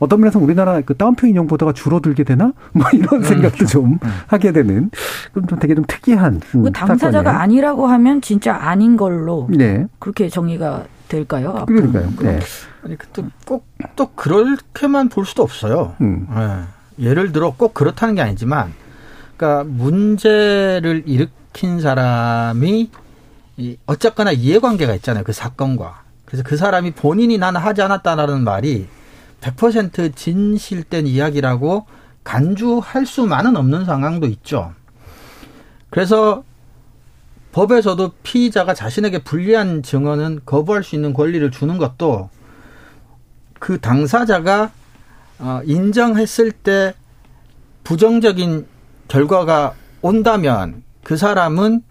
어떤 면에서 우리나라 그 따옴표 인용 보도가 줄어들게 되나? *laughs* 뭐 이런 생각도 좀 하게 되는 그럼 좀 되게 좀 특이한 음, 그 당사자가 사건이에요. 아니라고 하면 진짜 아닌 걸로 네. 그렇게 정의가 될까요? 앞으로? 그러니까요. 네. 아니 또꼭또 그렇게만 볼 수도 없어요. 음. 예. 예를 들어 꼭 그렇다는 게 아니지만, 그러니까 문제를 일으킨 사람이 이 어쨌거나 이해관계가 있잖아요. 그 사건과. 그래서 그 사람이 본인이 나는 하지 않았다라는 말이 100% 진실된 이야기라고 간주할 수만은 없는 상황도 있죠. 그래서 법에서도 피의자가 자신에게 불리한 증언은 거부할 수 있는 권리를 주는 것도 그 당사자가 어, 인정했을 때 부정적인 결과가 온다면 그 사람은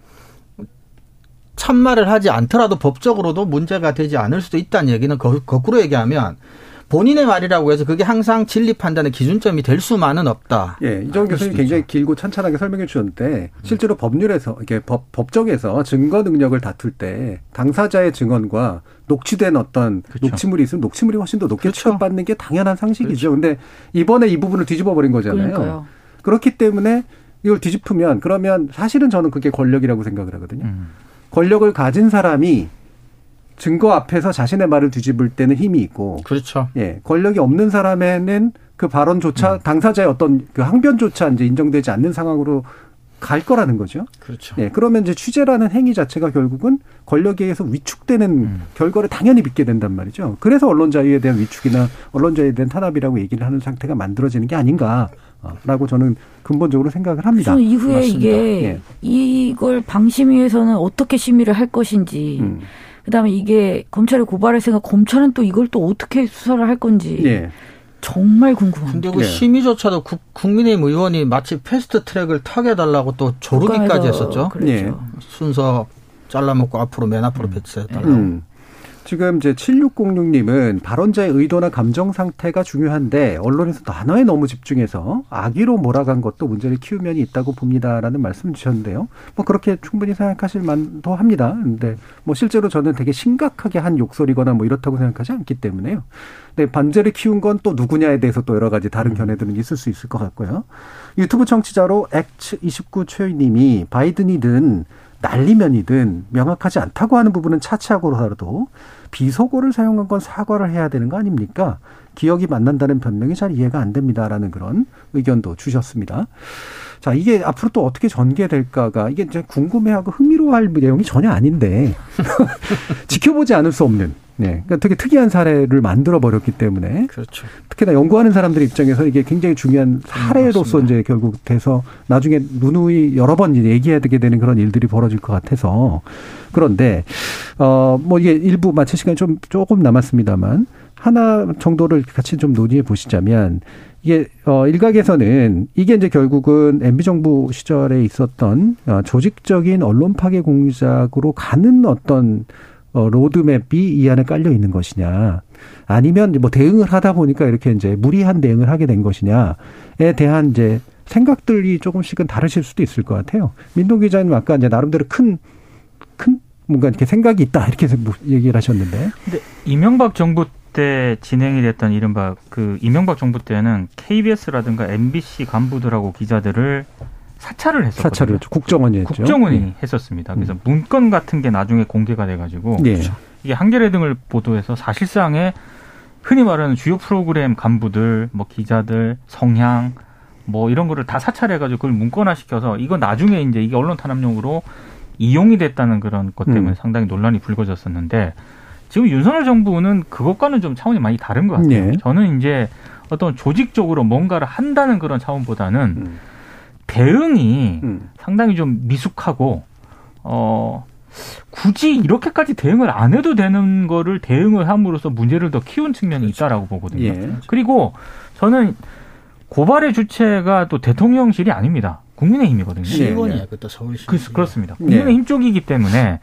참말을 하지 않더라도 법적으로도 문제가 되지 않을 수도 있다는 얘기는 거, 거꾸로 얘기하면 본인의 말이라고 해서 그게 항상 진리 판단의 기준점이 될 수만은 없다. 예, 이정 교수님 굉장히 있죠. 길고 찬찬하게 설명해 주셨는데 실제로 법률에서 이게 법 법정에서 증거 능력을 다툴 때 당사자의 증언과 녹취된 어떤 그렇죠. 녹취물이 있으면 녹취물이 훨씬 더 높게 그렇죠. 취급받는 게 당연한 상식이죠. 근데 이번에 이 부분을 뒤집어 버린 거잖아요. 그러니까요. 그렇기 때문에 이걸 뒤집으면 그러면 사실은 저는 그게 권력이라고 생각을 하거든요. 음. 권력을 가진 사람이 증거 앞에서 자신의 말을 뒤집을 때는 힘이 있고 그렇죠. 예, 권력이 없는 사람에는 그 발언조차 당사자의 어떤 그 항변조차 이제 인정되지 않는 상황으로 갈 거라는 거죠. 그렇죠. 예, 그러면 이제 취재라는 행위 자체가 결국은 권력에 의해서 위축되는 음. 결과를 당연히 믿게 된단 말이죠. 그래서 언론 자유에 대한 위축이나 언론 자유에 대한 탄압이라고 얘기를 하는 상태가 만들어지는 게 아닌가라고 저는 근본적으로 생각을 합니다. 저는 이후에 맞습니다. 이게 예. 이걸 방심위에서는 어떻게 심의를 할 것인지 음. 그다음에 이게 검찰에 고발할 생각 검찰은 또 이걸 또 어떻게 수사를 할 건지 예. 정말 궁금합니다. 근데 그 네. 심의조차도 국, 국민의힘 의원이 마치 패스트 트랙을 타게 해달라고 또 조르기까지 했었죠. 그랬죠. 예. 순서 잘라먹고 앞으로 맨 앞으로 배치해달라고. 음. 지금 이제 7606님은 발언자의 의도나 감정 상태가 중요한데 언론에서 단어에 너무 집중해서 악의로 몰아간 것도 문제를 키운 면이 있다고 봅니다라는 말씀 주셨는데요. 뭐 그렇게 충분히 생각하실 만도 합니다. 근데 뭐 실제로 저는 되게 심각하게 한 욕설이거나 뭐 이렇다고 생각하지 않기 때문에요. 근데 반제를 키운 건 또 누구냐에 대해서 또 여러 가지 다른 견해들은 있을 수 있을 것 같고요. 유튜브 청취자로 엑츠29 최유님이 바이든이든 날리면이든 명확하지 않다고 하는 부분은 차치하고라도 비속어를 사용한 건 사과를 해야 되는 거 아닙니까? 기억이 만난다는 변명이 잘 이해가 안 됩니다라는 그런 의견도 주셨습니다. 자, 이게 앞으로 또 어떻게 전개될까가 이게 이제 궁금해하고 흥미로워할 내용이 전혀 아닌데 *laughs* 지켜보지 않을 수 없는 네, 그러니까 되게 특이한 사례를 만들어 버렸기 때문에 그렇죠. 특히나 연구하는 사람들 입장에서 이게 굉장히 중요한 사례로서 맞습니다. 이제 결국 돼서 나중에 누누이 여러 번 얘기해야 되게 되는 그런 일들이 벌어질 것 같아서 그런데 어뭐 이게 일부 마칠 시간이 좀 조금 남았습니다만 하나 정도를 같이 좀 논의해 보시자면 이게 어 일각에서는 이게 이제 결국은 MB 정부 시절에 있었던 어, 조직적인 언론 파괴 공작으로 가는 어떤 어, 로드맵이 이 안에 깔려 있는 것이냐. 아니면 뭐 대응을 하다 보니까 이렇게 이제 무리한 대응을 하게 된 것이냐에 대한 이제 생각들이 조금씩은 다르실 수도 있을 것 같아요. 민동 기자님 아까 이제 나름대로 큰, 큰 뭔가 이렇게 생각이 있다 이렇게 얘기를 하셨는데. 근데 이명박 정부 때 진행이 됐던 이른바 그 이명박 정부 때는 KBS라든가 MBC 간부들하고 기자들을 사찰을 했었거든요. 사찰을 했죠. 국정원이 했죠. 국정원이 예. 했었습니다. 그래서 문건 같은 게 나중에 공개가 돼가지고 예. 이게 한겨레 등을 보도해서 사실상의 흔히 말하는 주요 프로그램 간부들, 뭐 기자들, 성향, 뭐 이런 거를 다 사찰해가지고 그걸 문건화 시켜서 이거 나중에 이제 이게 언론 탄압용으로 이용이 됐다는 그런 것 때문에 음. 상당히 논란이 불거졌었는데 지금 윤석열 정부는 그것과는 좀 차원이 많이 다른 것 같아요. 예. 저는 이제 어떤 조직적으로 뭔가를 한다는 그런 차원보다는 음. 대응이 음. 상당히 좀 미숙하고 어 굳이 이렇게까지 대응을 안 해도 되는 거를 대응을 함으로써 문제를 더 키운 측면이 있다라고 보거든요. 예. 그리고 저는 고발의 주체가 또 대통령실이 아닙니다. 국민의힘이거든요. 시의원이에요. 그것도 서울시. 그, 그렇습니다. 예. 국민의힘 쪽이기 때문에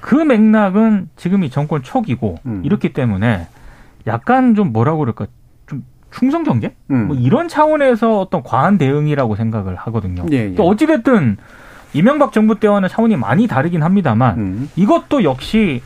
그 맥락은 지금 이 정권 초기고 음. 이렇기 때문에 약간 좀 뭐라고 그럴까 좀 충성 경계? 음. 뭐 이런 차원에서 어떤 과한 대응이라고 생각을 하거든요. 예, 예. 또 어찌됐든 이명박 정부 때와는 차원이 많이 다르긴 합니다만 음. 이것도 역시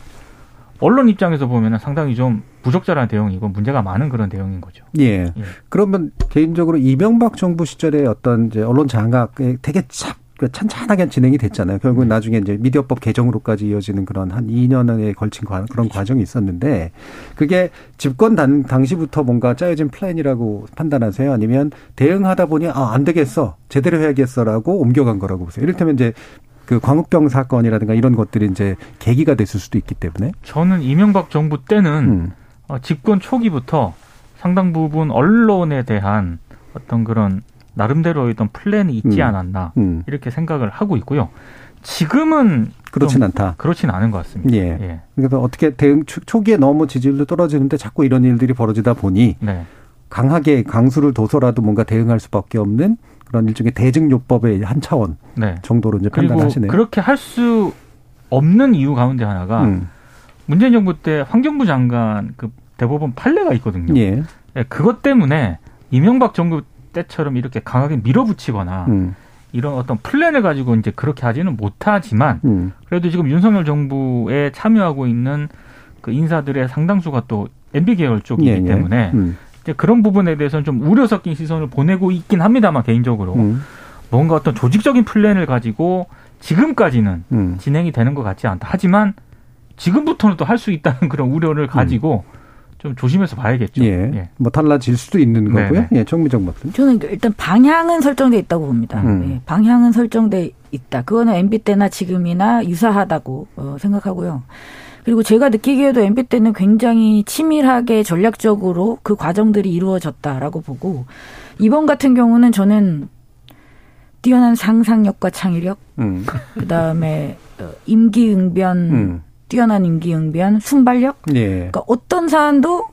언론 입장에서 보면 상당히 좀 부적절한 대응이고 문제가 많은 그런 대응인 거죠. 예. 예. 그러면 개인적으로 이명박 정부 시절에 어떤 이제 언론 장악에 되게 참 찬찬하게 진행이 됐잖아요. 결국은 나중에 이제 미디어법 개정으로까지 이어지는 그런 한 2년에 걸친 과- 그런 과정이 있었는데 그게 집권 단, 당시부터 뭔가 짜여진 플랜이라고 판단하세요? 아니면 대응하다 보니 아, 안 되겠어. 제대로 해야겠어라고 옮겨간 거라고 보세요. 이를테면 이제 그 광우병 사건이라든가 이런 것들이 이제 계기가 됐을 수도 있기 때문에. 저는 이명박 정부 때는 음. 어, 집권 초기부터 상당 부분 언론에 대한 어떤 그런 나름대로의 어떤 플랜이 있지 음. 않았나 음. 이렇게 생각을 하고 있고요. 지금은 그렇진 좀 않다. 그렇진 않은 것 같습니다. 예. 예. 그래서 어떻게 대응 초- 초기에 너무 지지율도 떨어지는데 자꾸 이런 일들이 벌어지다 보니 네. 강하게 강수를 둬서라도 뭔가 대응할 수밖에 없는 그런 일종의 대증요법의 한 차원 네. 정도로 이제 판단하시네요. 그렇게 할 수 없는 이유 가운데 하나가 음. 문재인 정부 때 환경부 장관 그 대법원 판례가 있거든요. 예. 예, 그것 때문에 이명박 정부 때처럼 이렇게 강하게 밀어붙이거나 음. 이런 어떤 플랜을 가지고 이제 그렇게 하지는 못하지만 음. 그래도 지금 윤석열 정부에 참여하고 있는 그 인사들의 상당수가 또 MB 계열 쪽이기 예, 예. 때문에 음. 이제 그런 부분에 대해서는 좀 우려 섞인 시선을 보내고 있긴 합니다만 개인적으로 음. 뭔가 어떤 조직적인 플랜을 가지고 지금까지는 음. 진행이 되는 것 같지 않다. 하지만 지금부터는 또 할 수 있다는 그런 우려를 가지고 좀 조심해서 봐야겠죠. 예. 예. 뭐 달라질 수도 있는 거고요. 네네. 예, 정미 정 박사님. 저는 일단 방향은 설정돼 있다고 봅니다. 음. 예, 방향은 설정돼 있다. 그거는 MB 때나 지금이나 유사하다고 어, 생각하고요. 그리고 제가 느끼기에도 MB 때는 굉장히 치밀하게 전략적으로 그 과정들이 이루어졌다라고 보고 이번 같은 경우는 저는 뛰어난 상상력과 창의력, 음. 그 다음에 임기응변, 음. 뛰어난 임기응변, 순발력. 예. 그러니까 어떤 사안도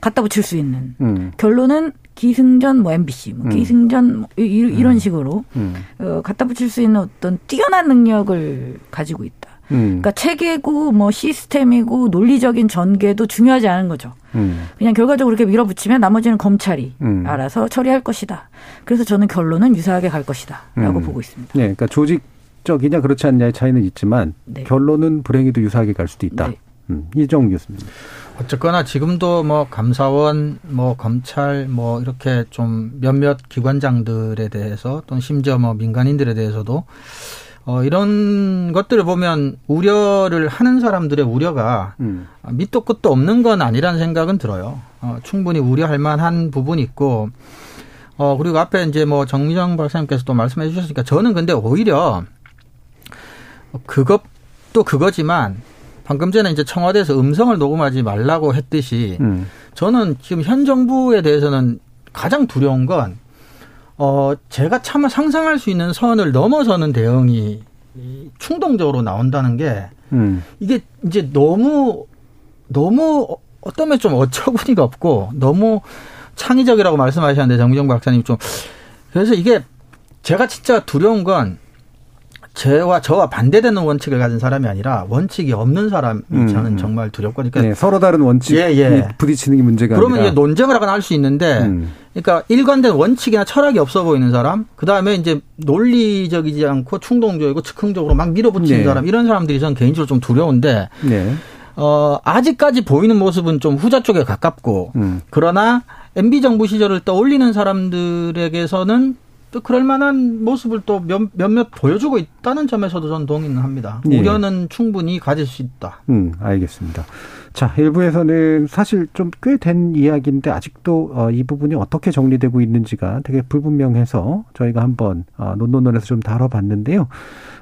갖다 붙일 수 있는 음. 결론은 기승전 뭐 MBC, 뭐 음. 기승전 뭐 이- 이- 이런 식으로 음. 어, 갖다 붙일 수 있는 어떤 뛰어난 능력을 가지고 있다. 음. 그러니까 체계고 뭐 시스템이고 논리적인 전개도 중요하지 않은 거죠. 음. 그냥 결과적으로 이렇게 밀어붙이면 나머지는 검찰이 음. 알아서 처리할 것이다. 그래서 저는 결론은 유사하게 갈 것이다라고 음. 보고 있습니다. 예, 그러니까 조직 적이냐 그렇지 않냐의 차이는 있지만 네. 결론은 불행히도 유사하게 갈 수도 있다. 네. 음. 이정 교수님. 어쨌거나 지금도 뭐 감사원, 뭐 검찰, 뭐 이렇게 좀 몇몇 기관장들에 대해서 또는 심지어 뭐 민간인들에 대해서도 어 이런 것들을 보면 우려를 하는 사람들의 우려가 음. 밑도 끝도 없는 건 아니라는 생각은 들어요. 어, 충분히 우려할 만한 부분이 있고, 어, 그리고 앞에 이제 뭐 정미정 박사님께서 또 말씀해 주셨으니까 저는 근데 오히려 그것도 그거지만 방금 전에 이제 청와대에서 음성을 녹음하지 말라고 했듯이 음. 저는 지금 현 정부에 대해서는 가장 두려운 건 어, 제가 차마 상상할 수 있는 선을 넘어서는 대응이 이 충동적으로 나온다는 게 음. 이게 이제 너무 너무 어- 어떤 면좀 어처구니가 없고 너무 창의적이라고 말씀하셨는데 정정 박사님 좀 그래서 이게 제가 진짜 두려운 건 저와 저와 반대되는 원칙을 가진 사람이 아니라 원칙이 없는 사람이 음, 저는 음. 정말 두렵고 그러니까 네, 서로 다른 원칙이 예, 예. 부딪히는 게 문제가 그러면 아니라 이제 논쟁을 하거나 할 수 있는데 음. 그러니까 일관된 원칙이나 철학이 없어 보이는 사람, 그 다음에 이제 논리적이지 않고 충동적이고 즉흥적으로 막 밀어붙이는 네. 사람, 이런 사람들이 저는 개인적으로 좀 두려운데, 네. 어, 아직까지 보이는 모습은 좀 후자 쪽에 가깝고, 음. 그러나 MB 정부 시절을 떠올리는 사람들에게서는 또 그럴 만한 모습을 또 몇, 몇몇 보여주고 있다는 점에서도 저는 동의는 합니다. 예. 우려는 충분히 가질 수 있다. 음, 알겠습니다. 자, 일부에서는 사실 좀 꽤 된 이야기인데 아직도 어, 이 부분이 어떻게 정리되고 있는지가 되게 불분명해서 저희가 한번 어, 논논논에서 좀 다뤄봤는데요.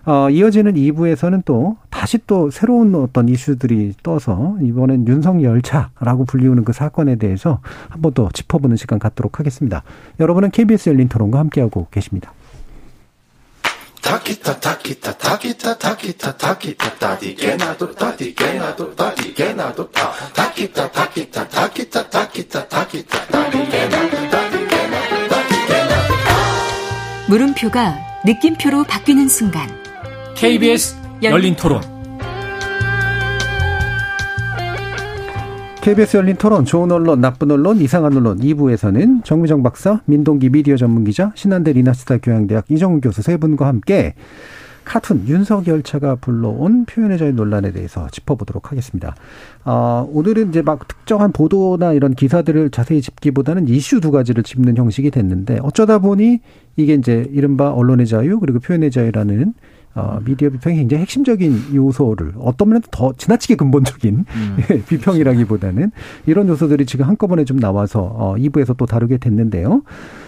어, 이어지는 2부에서는 또 다시 또 새로운 어떤 이슈들이 떠서 이번엔 윤석열차라고 불리우는 그 사건에 대해서 한번 더 짚어보는 시간 갖도록 하겠습니다. 여러분은 KBS 열린 토론과 함께하고 계십니다. 물음표가 느낌표로 바뀌는 순간 KBS 열린 토론. KBS 열린 토론, 좋은 언론, 나쁜 언론, 이상한 언론 2부에서는 정미정 박사, 민동기 미디어 전문기자, 신한대 리나스타 교양대학 이정훈 교수 세 분과 함께 카툰 윤석 열차가 불러온 표현의 자유 논란에 대해서 짚어보도록 하겠습니다. 어, 오늘은 이제 막 특정한 보도나 이런 기사들을 자세히 짚기보다는 이슈 두 가지를 짚는 형식이 됐는데 어쩌다 보니 이게 이제 이른바 언론의 자유 그리고 표현의 자유라는 어, 미디어 비평의 굉장히 핵심적인 요소를 어떤 면에서 더 지나치게 근본적인 *laughs* 비평이라기보다는 이런 요소들이 지금 한꺼번에 좀 나와서 어, 2부에서 또 다루게 됐는데요.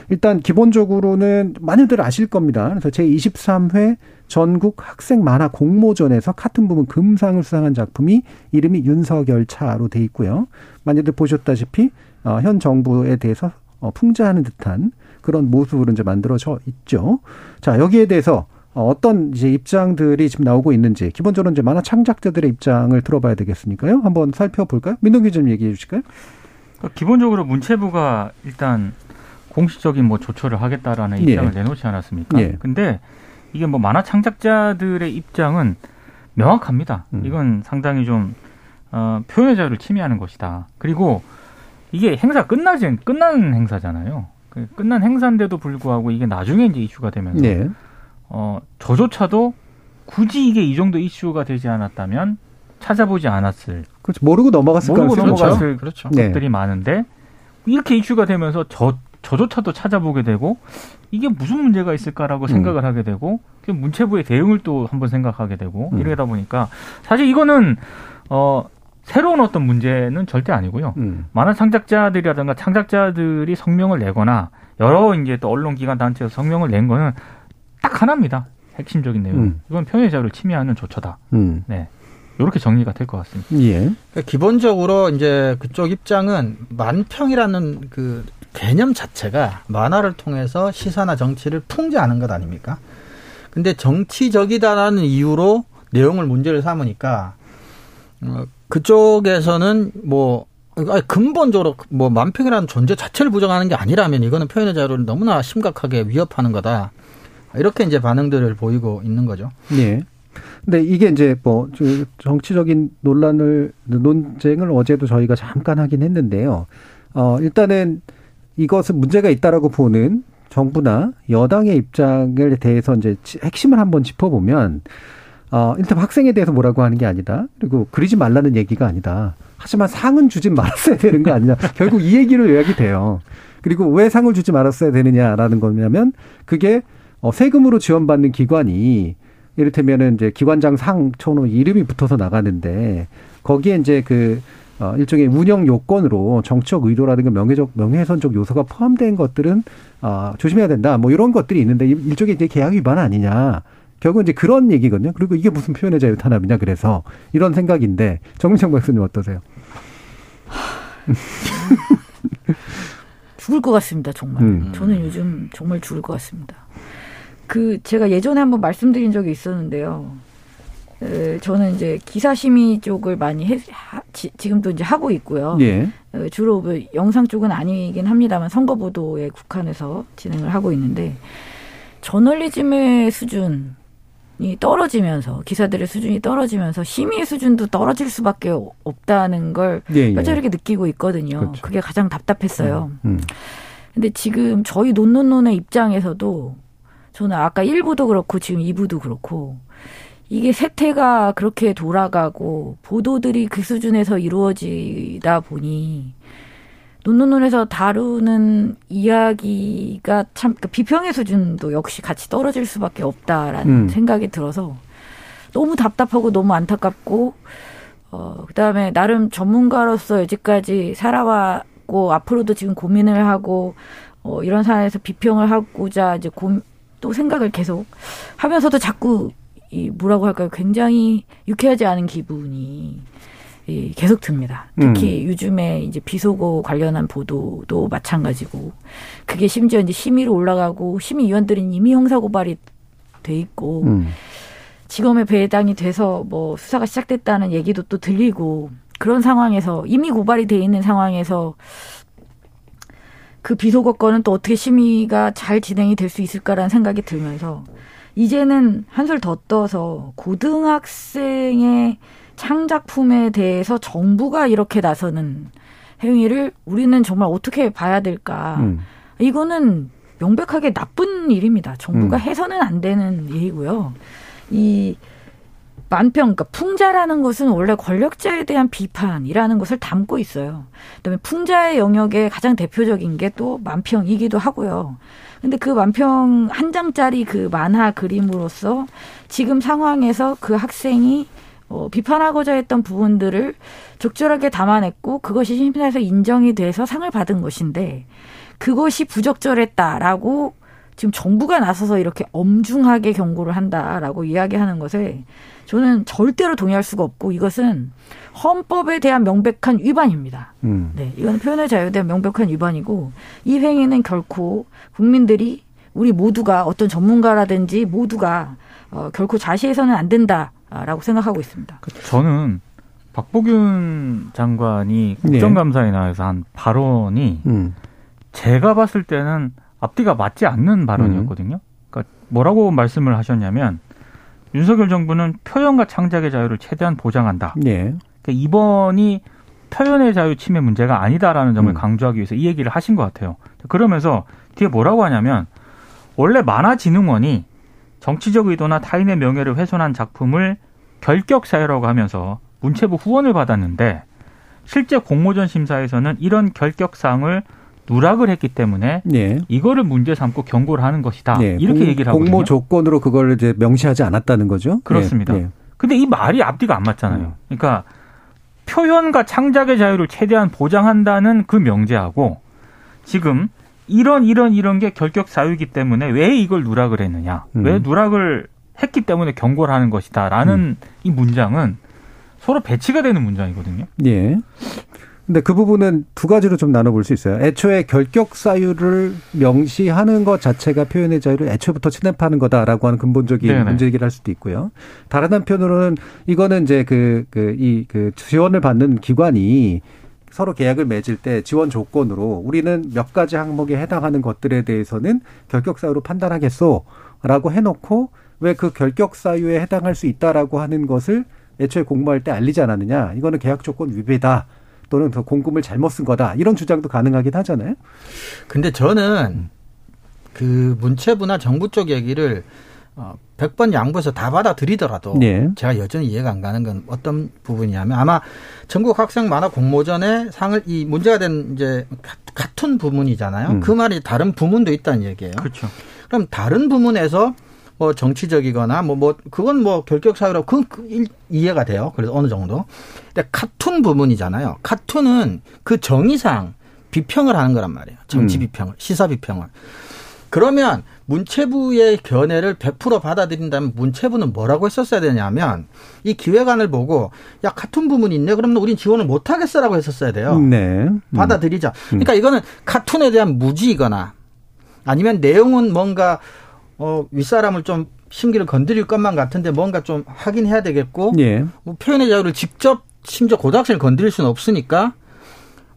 일단 기본적으로는 많이들 아실 겁니다. 그래서 제23회 전국 학생 만화 공모전에서 카툰 부문 금상을 수상한 작품이 이름이 윤석열차로 돼 있고요. 많이들 보셨다시피 어, 현 정부에 대해서 어, 풍자하는 듯한 그런 모습으로 이제 만들어져 있죠. 자, 여기에 대해서 어, 어떤 이제 입장들이 지금 나오고 있는지 기본적으로 이제 만화 창작자들의 입장을 들어봐야 되겠으니까요. 한번 살펴볼까요? 민동 기자님 얘기해 주실까요? 그러니까 기본적으로 문체부가 일단 공식적인 뭐 조처를 하겠다라는 예. 입장을 내놓지 않았습니까? 예. 근데 이게 뭐 만화 창작자들의 입장은 명확합니다. 음. 이건 상당히 좀 어, 표현의 자유를 침해하는 것이다. 그리고 이게 행사 끝나지 끝난 행사잖아요. 그 끝난 행사인데도 불구하고 이게 나중에 이제 이슈가 되면서 네. 어, 저조차도 굳이 이게 이 정도 이슈가 되지 않았다면 찾아보지 않았을 그렇죠. 모르고 넘어갔을 모르고. 넘어갔을 그렇죠. 네. 것들이 많은데 이렇게 이슈가 되면서 저 저조차도 찾아보게 되고 이게 무슨 문제가 있을까라고 음. 생각을 하게 되고 그 문체부의 대응을 또 한번 생각하게 되고 음. 이러다 보니까 사실 이거는 어 새로운 어떤 문제는 절대 아니고요. 음. 만화 창작자들이라든가 창작자들이 성명을 내거나 여러 이제 또 언론 기관 단체에서 성명을 낸 거는 딱 하나입니다. 핵심적인 내용. 음. 이건 표현의 자유를 침해하는 조처다. 음. 네. 이렇게 정리가 될 것 같습니다. 예. 그러니까 기본적으로 이제 그쪽 입장은 만평이라는 그 개념 자체가 만화를 통해서 시사나 정치를 풍자하는 것 아닙니까? 근데 정치적이다라는 이유로 내용을 문제를 삼으니까 어, 그쪽에서는 뭐 아니, 근본적으로 뭐 만평이라는 존재 자체를 부정하는 게 아니라면 이거는 표현의 자유를 너무나 심각하게 위협하는 거다. 이렇게 이제 반응들을 보이고 있는 거죠. 예. 근데 이게 이제 뭐 저- 정치적인 논란을 논쟁을 어제도 저희가 잠깐 하긴 했는데요. 어 일단은 이것은 문제가 있다라고 보는 정부나 여당의 입장에 대해서 이제 치- 핵심을 한번 짚어보면 어 일단 학생에 대해서 뭐라고 하는 게 아니다. 그리고 그리지 말라는 얘기가 아니다. 하지만 상은 주지 말았어야 되는 거 아니냐. *laughs* 결국 이 얘기로 요약이 돼요. 그리고 왜 상을 주지 말았어야 되느냐라는 거냐면 그게 어, 세금으로 지원받는 기관이 이를테면은 이제 기관장 상처럼 이름이 붙어서 나가는데 거기에 이제 그 어, 일종의 운영 요건으로 정치적 의도라든가 명예적 명예훼손적 요소가 포함된 것들은 아 조심해야 된다. 뭐 이런 것들이 있는데 일- 일종의 이제 계약 위반 아니냐. 결국 이제 그런 얘기거든요. 그리고 이게 무슨 표현의 자유 탄압이냐 그래서 이런 생각인데 정민정 박사님 어떠세요? 죽을 것 같습니다, 정말. 음. 저는 요즘 정말 죽을 것 같습니다. 그 제가 예전에 한번 말씀드린 적이 있었는데요. 에, 저는 이제 기사 심의 쪽을 많이 해, 하, 지, 지금도 이제 하고 있고요. 예. 어, 주로 그 영상 쪽은 아니긴 합니다만 선거 보도에 국한해서 진행을 하고 있는데 저널리즘의 수준 이 떨어지면서 기사들의 수준이 떨어지면서 심의 수준도 떨어질 수밖에 없다는 걸 예, 예. 뼈저리게 느끼고 있거든요. 그렇죠. 그게 가장 답답했어요. 음. 근데 지금 저희 논논논의 입장에서도 저는 아까 1부도 그렇고 지금 2부도 그렇고 이게 세태가 그렇게 돌아가고 보도들이 그 수준에서 이루어지다 보니 논논논에서 다루는 이야기가 참 그러니까 비평의 수준도 역시 같이 떨어질 수밖에 없다라는 음. 생각이 들어서 너무 답답하고 너무 안타깝고 어 그다음에 나름 전문가로서 여지까지 살아왔고 앞으로도 지금 고민을 하고 어 이런 사안에서 비평을 하고자 이제 고, 또 생각을 계속 하면서도 자꾸 이 뭐라고 할까요? 굉장히 유쾌하지 않은 기분이 이 계속 듭니다. 특히 요즘에 이제 비속어 관련한 보도도 마찬가지고 그게 심지어 이제 심의로 올라가고 심의위원들은 이미 형사고발이 돼 있고 음. 지검에 배당이 돼서 뭐 수사가 시작됐다는 얘기도 또 들리고 그런 상황에서 이미 고발이 돼 있는 상황에서 그 비속어 건은 또 어떻게 심의가 잘 진행이 될 수 있을까라는 생각이 들면서 이제는 한술 더 떠서 고등학생의 창작품에 대해서 정부가 이렇게 나서는 행위를 우리는 정말 어떻게 봐야 될까. 음. 이거는 명백하게 나쁜 일입니다. 정부가 음. 해서는 안 되는 일이고요. 이 만평, 그러니까 풍자라는 것은 원래 권력자에 대한 비판이라는 것을 담고 있어요. 그다음에 풍자의 영역에 가장 대표적인 게 또 만평이기도 하고요. 근데 그 만평 한 장짜리 그 만화 그림으로서 지금 상황에서 그 학생이 어, 비판하고자 했던 부분들을 적절하게 담아냈고 그것이 심사에서 인정이 돼서 상을 받은 것인데 그것이 부적절했다라고 지금 정부가 나서서 이렇게 엄중하게 경고를 한다라고 이야기하는 것에 저는 절대로 동의할 수가 없고 이것은 헌법에 대한 명백한 위반입니다. 음. 네, 이건 표현의 자유에 대한 명백한 위반이고 이 행위는 결코 국민들이 우리 모두가 어떤 전문가라든지 모두가 어, 결코 자시해서는 안 된다라고 생각하고 있습니다. 저는 박보균 장관이 네. 국정감사에 나와서 한 발언이 음. 제가 봤을 때는 앞뒤가 맞지 않는 발언이었거든요. 그러니까 뭐라고 말씀을 하셨냐면 윤석열 정부는 표현과 창작의 자유를 최대한 보장한다. 예. 그러니까 이번이 표현의 자유 침해 문제가 아니다라는 점을 음. 강조하기 위해서 이 얘기를 하신 것 같아요. 그러면서 뒤에 뭐라고 하냐면 원래 만화진흥원이 정치적 의도나 타인의 명예를 훼손한 작품을 결격 사유라고 하면서 문체부 후원을 받았는데 실제 공모전 심사에서는 이런 결격 사항을 누락을 했기 때문에 예. 이거를 문제 삼고 경고를 하는 것이다. 예. 이렇게 공- 얘기를 하거든요. 공모 조건으로 그걸 이제 명시하지 않았다는 거죠. 그렇습니다. 예. 예. 근데 이 말이 앞뒤가 안 맞잖아요. 음. 그러니까 표현과 창작의 자유를 최대한 보장한다는 그 명제하고 지금 이런 이런 이런 게 결격 사유이기 때문에 왜 이걸 누락을 했느냐? 음. 왜 누락을 했기 때문에 경고를 하는 것이다라는 음. 이 문장은 서로 배치가 되는 문장이거든요. 예. 근데 그 부분은 두 가지로 좀 나눠볼 수 있어요. 애초에 결격 사유를 명시하는 것 자체가 표현의 자유를 애초부터 침해하는 거다라고 하는 근본적인 네네. 문제 제기를 할 수도 있고요. 다른 한편으로는 이거는 이제 그, 그, 이, 그 지원을 받는 기관이 서로 계약을 맺을 때 지원 조건으로 우리는 몇 가지 항목에 해당하는 것들에 대해서는 결격 사유로 판단하겠소라고 해놓고 왜 그 결격 사유에 해당할 수 있다라고 하는 것을 애초에 공모할 때 알리지 않았느냐 이거는 계약 조건 위배다 또는 더 공금을 잘못 쓴 거다 이런 주장도 가능하긴 하잖아요. 근데 저는 그 문체부나 정부 쪽 얘기를 어, 100번 양보해서 다 받아들이더라도 네. 제가 여전히 이해가 안 가는 건 어떤 부분이냐면 아마 전국 학생 만화 공모전에 상을 이 문제가 된 이제 카- 카툰 부문이잖아요. 음. 그 말이 다른 부문도 있다는 얘기예요. 그렇죠. 그럼 다른 부문에서 뭐 정치적이거나 뭐 뭐 그건 뭐 결격 사유라고 그건 그 일- 이해가 돼요. 그래서 어느 정도. 근데 카툰 부문이잖아요. 카툰은 그 정의상 비평을 하는 거란 말이에요. 정치 음. 비평을, 시사 비평을. 그러면 문체부의 견해를 100% 받아들인다면 문체부는 뭐라고 했었어야 되냐면 이 기획안을 보고 야 카툰 부문이 있네 그러면 우린 지원을 못 하겠어라고 했었어야 돼요. 네. 음. 받아들이자. 그러니까 이거는 카툰에 대한 무지이거나 아니면 내용은 뭔가 어 윗사람을 좀 심기를 건드릴 것만 같은데 뭔가 좀 하긴 해야 되겠고 예. 뭐 표현의 자유를 직접 심지어 고등학생을 건드릴 수는 없으니까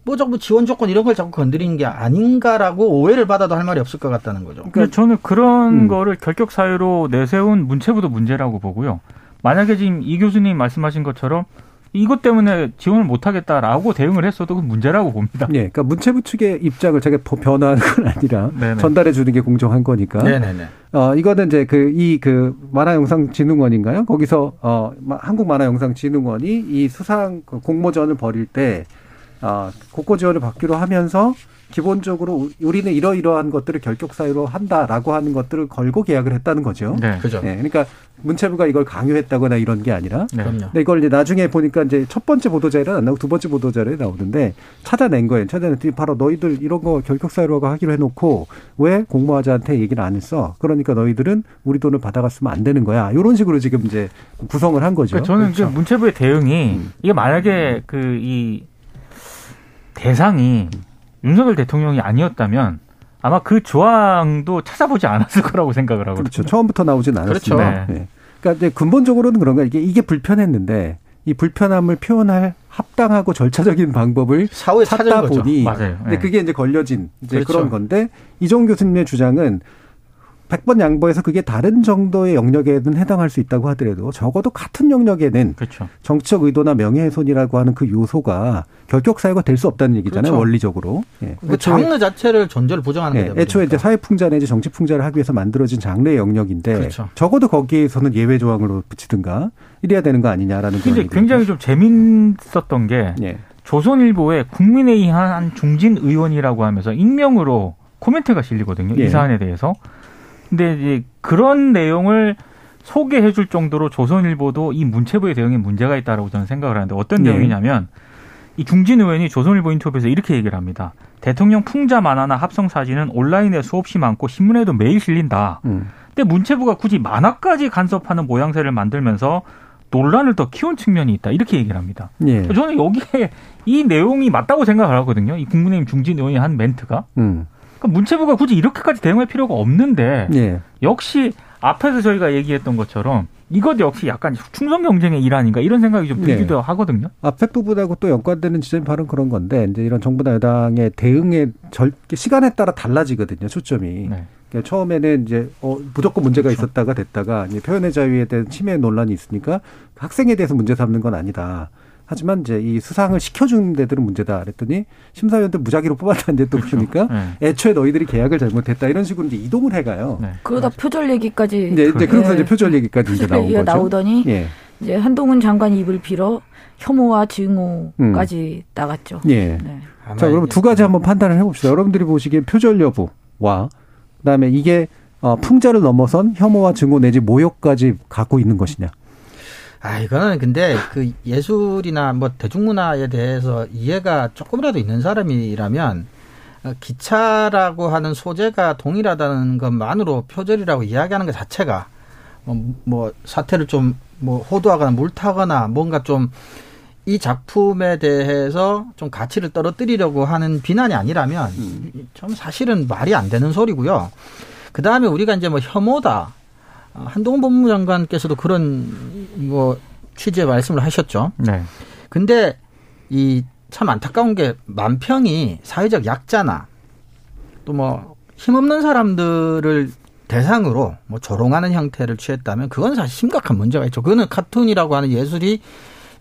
뭐 자꾸 지원 조건 이런 걸 자꾸 건드리는 게 아닌가라고 오해를 받아도 할 말이 없을 것 같다는 거죠. 그러니까 저는 그런 음. 거를 결격 사유로 내세운 문체부도 문제라고 보고요. 만약에 지금 이 교수님 말씀하신 것처럼 이것 때문에 지원을 못하겠다라고 대응을 했어도 그건 문제라고 봅니다. 예, 그러니까 문체부 측의 입장을 제가 버- 변화하는 건 아니라 네네. 전달해 주는 게 공정한 거니까. 네네네. 어, 이거는 이제 그, 이, 그, 만화영상진흥원인가요? 거기서, 어, 마- 한국만화영상진흥원이 이 수상 그 공모전을 벌일 때, 어, 국고 지원을 받기로 하면서 기본적으로 우- 우리는 이러이러한 것들을 결격 사유로 한다라고 하는 것들을 걸고 계약을 했다는 거죠. 네. 그죠. 예, 그러니까 문체부가 이걸 강요했다거나 이런 게 아니라 네. 그럼요. 근데 이걸 이제 나중에 보니까 이제 첫 번째 보도 자료는 안 나오고 두 번째 보도 자료에 나오는데 찾아낸 거예요. 찾아냈더니 바로 너희들 이런 거 결격 사유라고 하기로 해놓고 왜 공모하자한테 얘기를 안 했어? 그러니까 너희들은 우리 돈을 받아갔으면 안 되는 거야. 이런 식으로 지금 이제 구성을 한 거죠. 그러니까 저는 그렇죠. 그 문체부의 대응이 음. 이게 만약에 그이 대상이 윤석열 대통령이 아니었다면 아마 그 조항도 찾아보지 않았을 거라고 생각을 하거든요. 그렇죠. 처음부터 나오진 않았습니다. 그렇죠. 예. 그러니까 이제 근본적으로는 그런가 이게 이게 불편했는데 이 불편함을 표현할 합당하고 절차적인 방법을 사후에 찾다. 보니 맞아요. 근데 네. 그게 이제 걸려진 이제 그렇죠. 그런 건데 이종 교수님의 주장은 100번 양보해서 그게 다른 정도의 영역에는 해당할 수 있다고 하더라도 적어도 같은 영역에는 그렇죠. 정치적 의도나 명예훼손이라고 하는 그 요소가 결격 사유가 될 수 없다는 얘기잖아요. 그렇죠. 원리적으로. 예. 그 장르 자체를 존재를 보장하는 예, 거죠. 애초에 이제 사회 풍자 내지 정치 풍자를 하기 위해서 만들어진 장르의 영역인데 그렇죠. 적어도 거기에서는 예외 조항으로 붙이든가 이래야 되는 거 아니냐라는 근데 굉장히 좀 재밌었던 게. 예. 조선일보에 국민의힘 한 중진 의원이라고 하면서 익명으로 코멘트가 실리거든요. 예. 이 사안에 대해서. 근데 이제 그런 내용을 소개해 줄 정도로 조선일보도 이 문체부의 대응에 문제가 있다라고 저는 생각을 하는데 어떤 예. 내용이냐면 이 중진 의원이 조선일보 인터뷰에서 이렇게 얘기를 합니다. 대통령 풍자 만화나 합성 사진은 온라인에 수없이 많고 신문에도 매일 실린다. 음. 근데 문체부가 굳이 만화까지 간섭하는 모양새를 만들면서 논란을 더 키운 측면이 있다. 이렇게 얘기를 합니다. 예. 저는 여기에 이 내용이 맞다고 생각을 하거든요. 이 국민의힘 중진 의원이 한 멘트가. 음. 그러니까 문체부가 굳이 이렇게까지 대응할 필요가 없는데 예. 역시 앞에서 저희가 얘기했던 것처럼 이것 역시 약간 충성 경쟁의 일환인가 이런 생각이 좀 들기도 네. 하거든요. 앞에 부분하고 또 연관되는 지점이 바로 그런 건데 이제 이런 정부나 여당의 대응의 절 시간에 따라 달라지거든요. 초점이. 네. 그러니까 처음에는 이제 어, 무조건 문제가 있었다가 됐다가 이제 표현의 자유에 대한 침해 논란이 있으니까 학생에 대해서 문제 삼는 건 아니다. 하지만 이제 이 수상을 시켜주는 데들은 문제다. 그랬더니 심사위원들 무작위로 뽑았다는데 또 그러니까 네. 애초에 너희들이 계약을 잘못했다 이런 식으로 이제 이동을 해가요. 네. 그러다 표절 얘기까지 이제, 이제 예. 이제 표절 얘기까지 이제 나온 얘기가 거죠. 나오더니 예, 이제 한동훈 장관 입을 빌어 혐오와 증오까지 나갔죠. 예. 네. 자, 그러면 두 가지 한번 판단을 해봅시다. 여러분들이 보시기엔 표절 여부와 그다음에 이게 어, 풍자를 넘어선 혐오와 증오 내지 모욕까지 갖고 있는 것이냐. 아, 이거는 근데 그 예술이나 뭐 대중문화에 대해서 이해가 조금이라도 있는 사람이라면 어, 기차라고 하는 소재가 동일하다는 것만으로 표절이라고 이야기하는 것 자체가 뭐, 뭐 사태를 좀 뭐 호도하거나 물타거나 뭔가 좀 이 작품에 대해서 좀 가치를 떨어뜨리려고 하는 비난이 아니라면 좀 사실은 말이 안 되는 소리고요. 그 다음에 우리가 이제 뭐 혐오다. 어, 한동훈 법무장관께서도 그런 뭐 취지의 말씀을 하셨죠. 네. 근데 이 참 안타까운 게 만평이 사회적 약자나 또 뭐 힘없는 사람들을 대상으로 뭐 조롱하는 형태를 취했다면 그건 사실 심각한 문제가 있죠. 그거는 카툰이라고 하는 예술이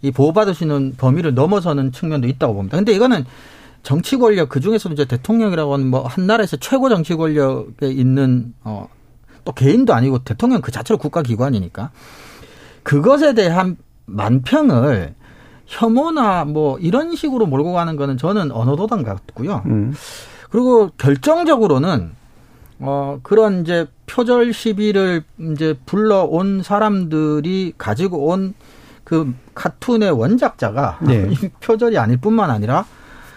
이 보호받을 수 있는 범위를 넘어서는 측면도 있다고 봅니다. 근데 이거는 정치 권력 그 중에서도 이제 대통령이라고 하는 뭐 한 나라에서 최고 정치 권력에 있는 어 또 개인도 아니고 대통령 그 자체로 국가기관이니까 그것에 대한 만평을 혐오나 뭐 이런 식으로 몰고 가는 거는 저는 언어도단 같고요. 음. 그리고 결정적으로는 어 그런 이제 표절 시비를 이제 불러온 사람들이 가지고 온 그 카툰의 원작자가 네. *laughs* 이 표절이 아닐 뿐만 아니라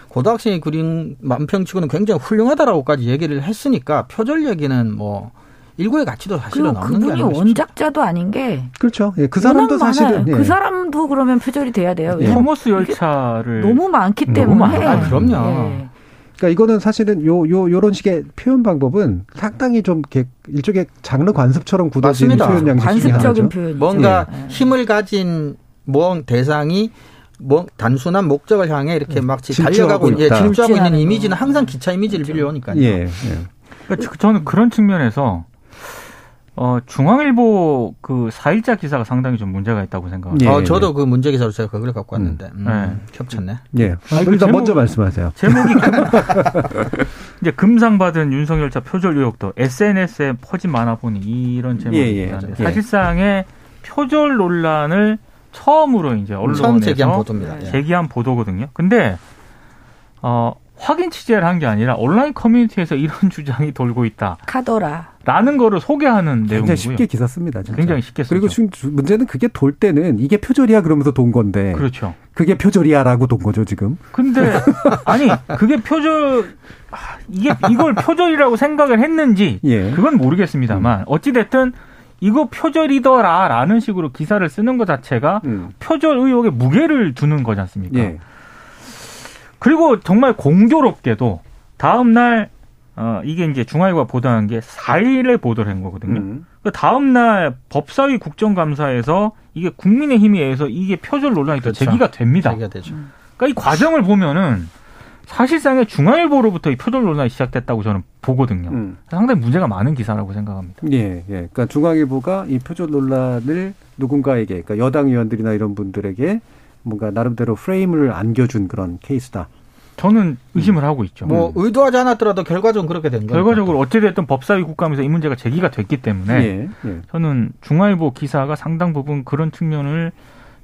고등학생이 그린 만평치고는 굉장히 훌륭하다라고까지 얘기를 했으니까 표절 얘기는 뭐 일고의 가치도 사실은 없는 게 그분이 아닌가 싶습니다. 원작자도 아닌 게 그렇죠. 예, 그 사람도 사실은 많아요. 예. 그 사람도 그러면 표절이 돼야 돼요. 예. 토머스 열차를 너무 많기 너무 때문에. 많아요. 아, 그럼요. 예. 그러니까 이거는 사실은 요, 요, 요 런 식의 표현 방법은 상당히 좀 이렇게 일종의 장르 관습처럼 굳어진 맞습니다. 표현 양식 관습적인. 표현이죠. 뭔가 예. 힘을 가진 뭐 대상이 뭐 단순한 목적을 향해 이렇게 막 질주하고 달려가고 예, 있다. 질주하고 있는 이미지는 거. 항상 기차 이미지를 빌려오니까요. 예. 예. 그러니까 저는 그런 측면에서 어, 중앙일보 그 4일자 기사가 상당히 좀 문제가 있다고 생각합니다. 예, 어, 저도 그 문제 기사로 제가 그걸 갖고 왔는데 음, 네. 겹쳤네. 예. 아니, 그 일단 제목- 먼저 말씀하세요. 제목이 금, *laughs* 이제 금상 받은 윤석열 차 표절 의혹도 SNS에 퍼진 많아 보니 이런 제목입니다. 예, 예. 예. 사실상의 표절 논란을 처음으로 이제 언론에서 처음 제기한 보도입니다. 예. 제기한 보도거든요. 근데 어, 확인 취재를 한 게 아니라 온라인 커뮤니티에서 이런 *laughs* 주장이 돌고 있다라는 카더라. 거를 소개하는 굉장히 내용이고요. 쉽게 기사 씁니다. 진짜. 굉장히 쉽게 쓰죠. 그리고 지금 주- 문제는 그게 돌 때는 이게 표절이야 그러면서 돈 건데 그렇죠. 그게 표절이야라고 돈 거죠 지금. 근데 *laughs* 아니 그게 표절 아, 이게 이걸 표절이라고 생각을 했는지 예. 그건 모르겠습니다만 어찌 됐든 이거 표절이더라라는 식으로 기사를 쓰는 것 자체가 음. 표절 의혹에 무게를 두는 거지 않습니까? 예. 그리고 정말 공교롭게도 다음 날 어, 이게 이제 중앙일보가 보도한 게 4일에 보도를 한 거거든요. 음. 그 다음 날 법사위 국정감사에서 이게 국민의힘에 의해서 이게 표절 논란이 또 그렇죠. 제기가 됩니다. 제기가 되죠. 그러니까 이 과정을 보면은 사실상의 중앙일보로부터 이 표절 논란이 시작됐다고 저는 보거든요. 음. 상당히 문제가 많은 기사라고 생각합니다. 예, 예. 그러니까 중앙일보가 이 표절 논란을 누군가에게, 그러니까 여당 의원들이나 이런 분들에게 뭔가 나름대로 프레임을 안겨준 그런 케이스다. 저는 의심을 하고 있죠. 뭐 의도하지 않았더라도 결과적으로 그렇게 된 거예요. 결과적으로 어찌됐든 법사위 국감에서 이 문제가 제기가 됐기 때문에 예, 예. 저는 중앙일보 기사가 상당 부분 그런 측면을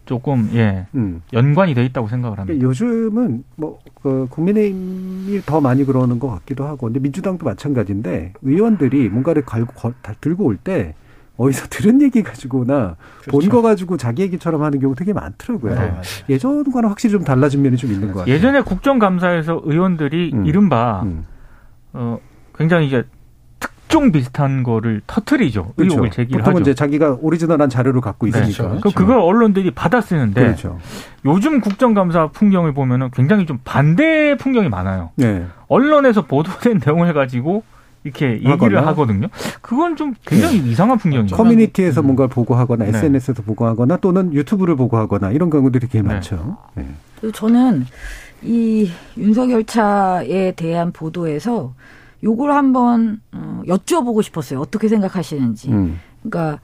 조금 예 음. 연관이 돼 있다고 생각을 합니다. 요즘은 뭐, 그, 국민의힘이 더 많이 그러는 것 같기도 하고, 근데 민주당도 마찬가지인데, 의원들이 뭔가를 갈고, 거- 다 들고 올 때, 어디서 들은 얘기 가지고나 본 그렇죠. 거 가지고 자기 얘기처럼 하는 경우 되게 많더라고요. 네. 예전과는 확실히 좀 달라진 면이 좀 있는 것 같아요. 예전에 국정감사에서 의원들이 음. 이른바 음. 어 굉장히 이제 특종 비슷한 거를 터트리죠. 의혹을 제기를 보통은 하죠. 이제 자기가 오리지널한 자료를 갖고 네. 있으니까. 그 그걸 언론들이 받아 쓰는데 그렇죠. 요즘 국정감사 풍경을 보면은 굉장히 좀 반대 풍경이 많아요. 네. 언론에서 보도된 *laughs* 내용을 가지고 이렇게 얘기를 하거나. 하거든요. 그건 좀 굉장히 이상한 풍경이죠. 커뮤니티에서 뭔가를 보고하거나 네. SNS에서 보고하거나 또는 유튜브를 보고하거나 이런 경우들이 되게 네. 많죠. 네. 저는 이 윤석열 차에 대한 보도에서 요걸 한번 어, 여쭤보고 싶었어요. 어떻게 생각하시는지. 음. 그러니까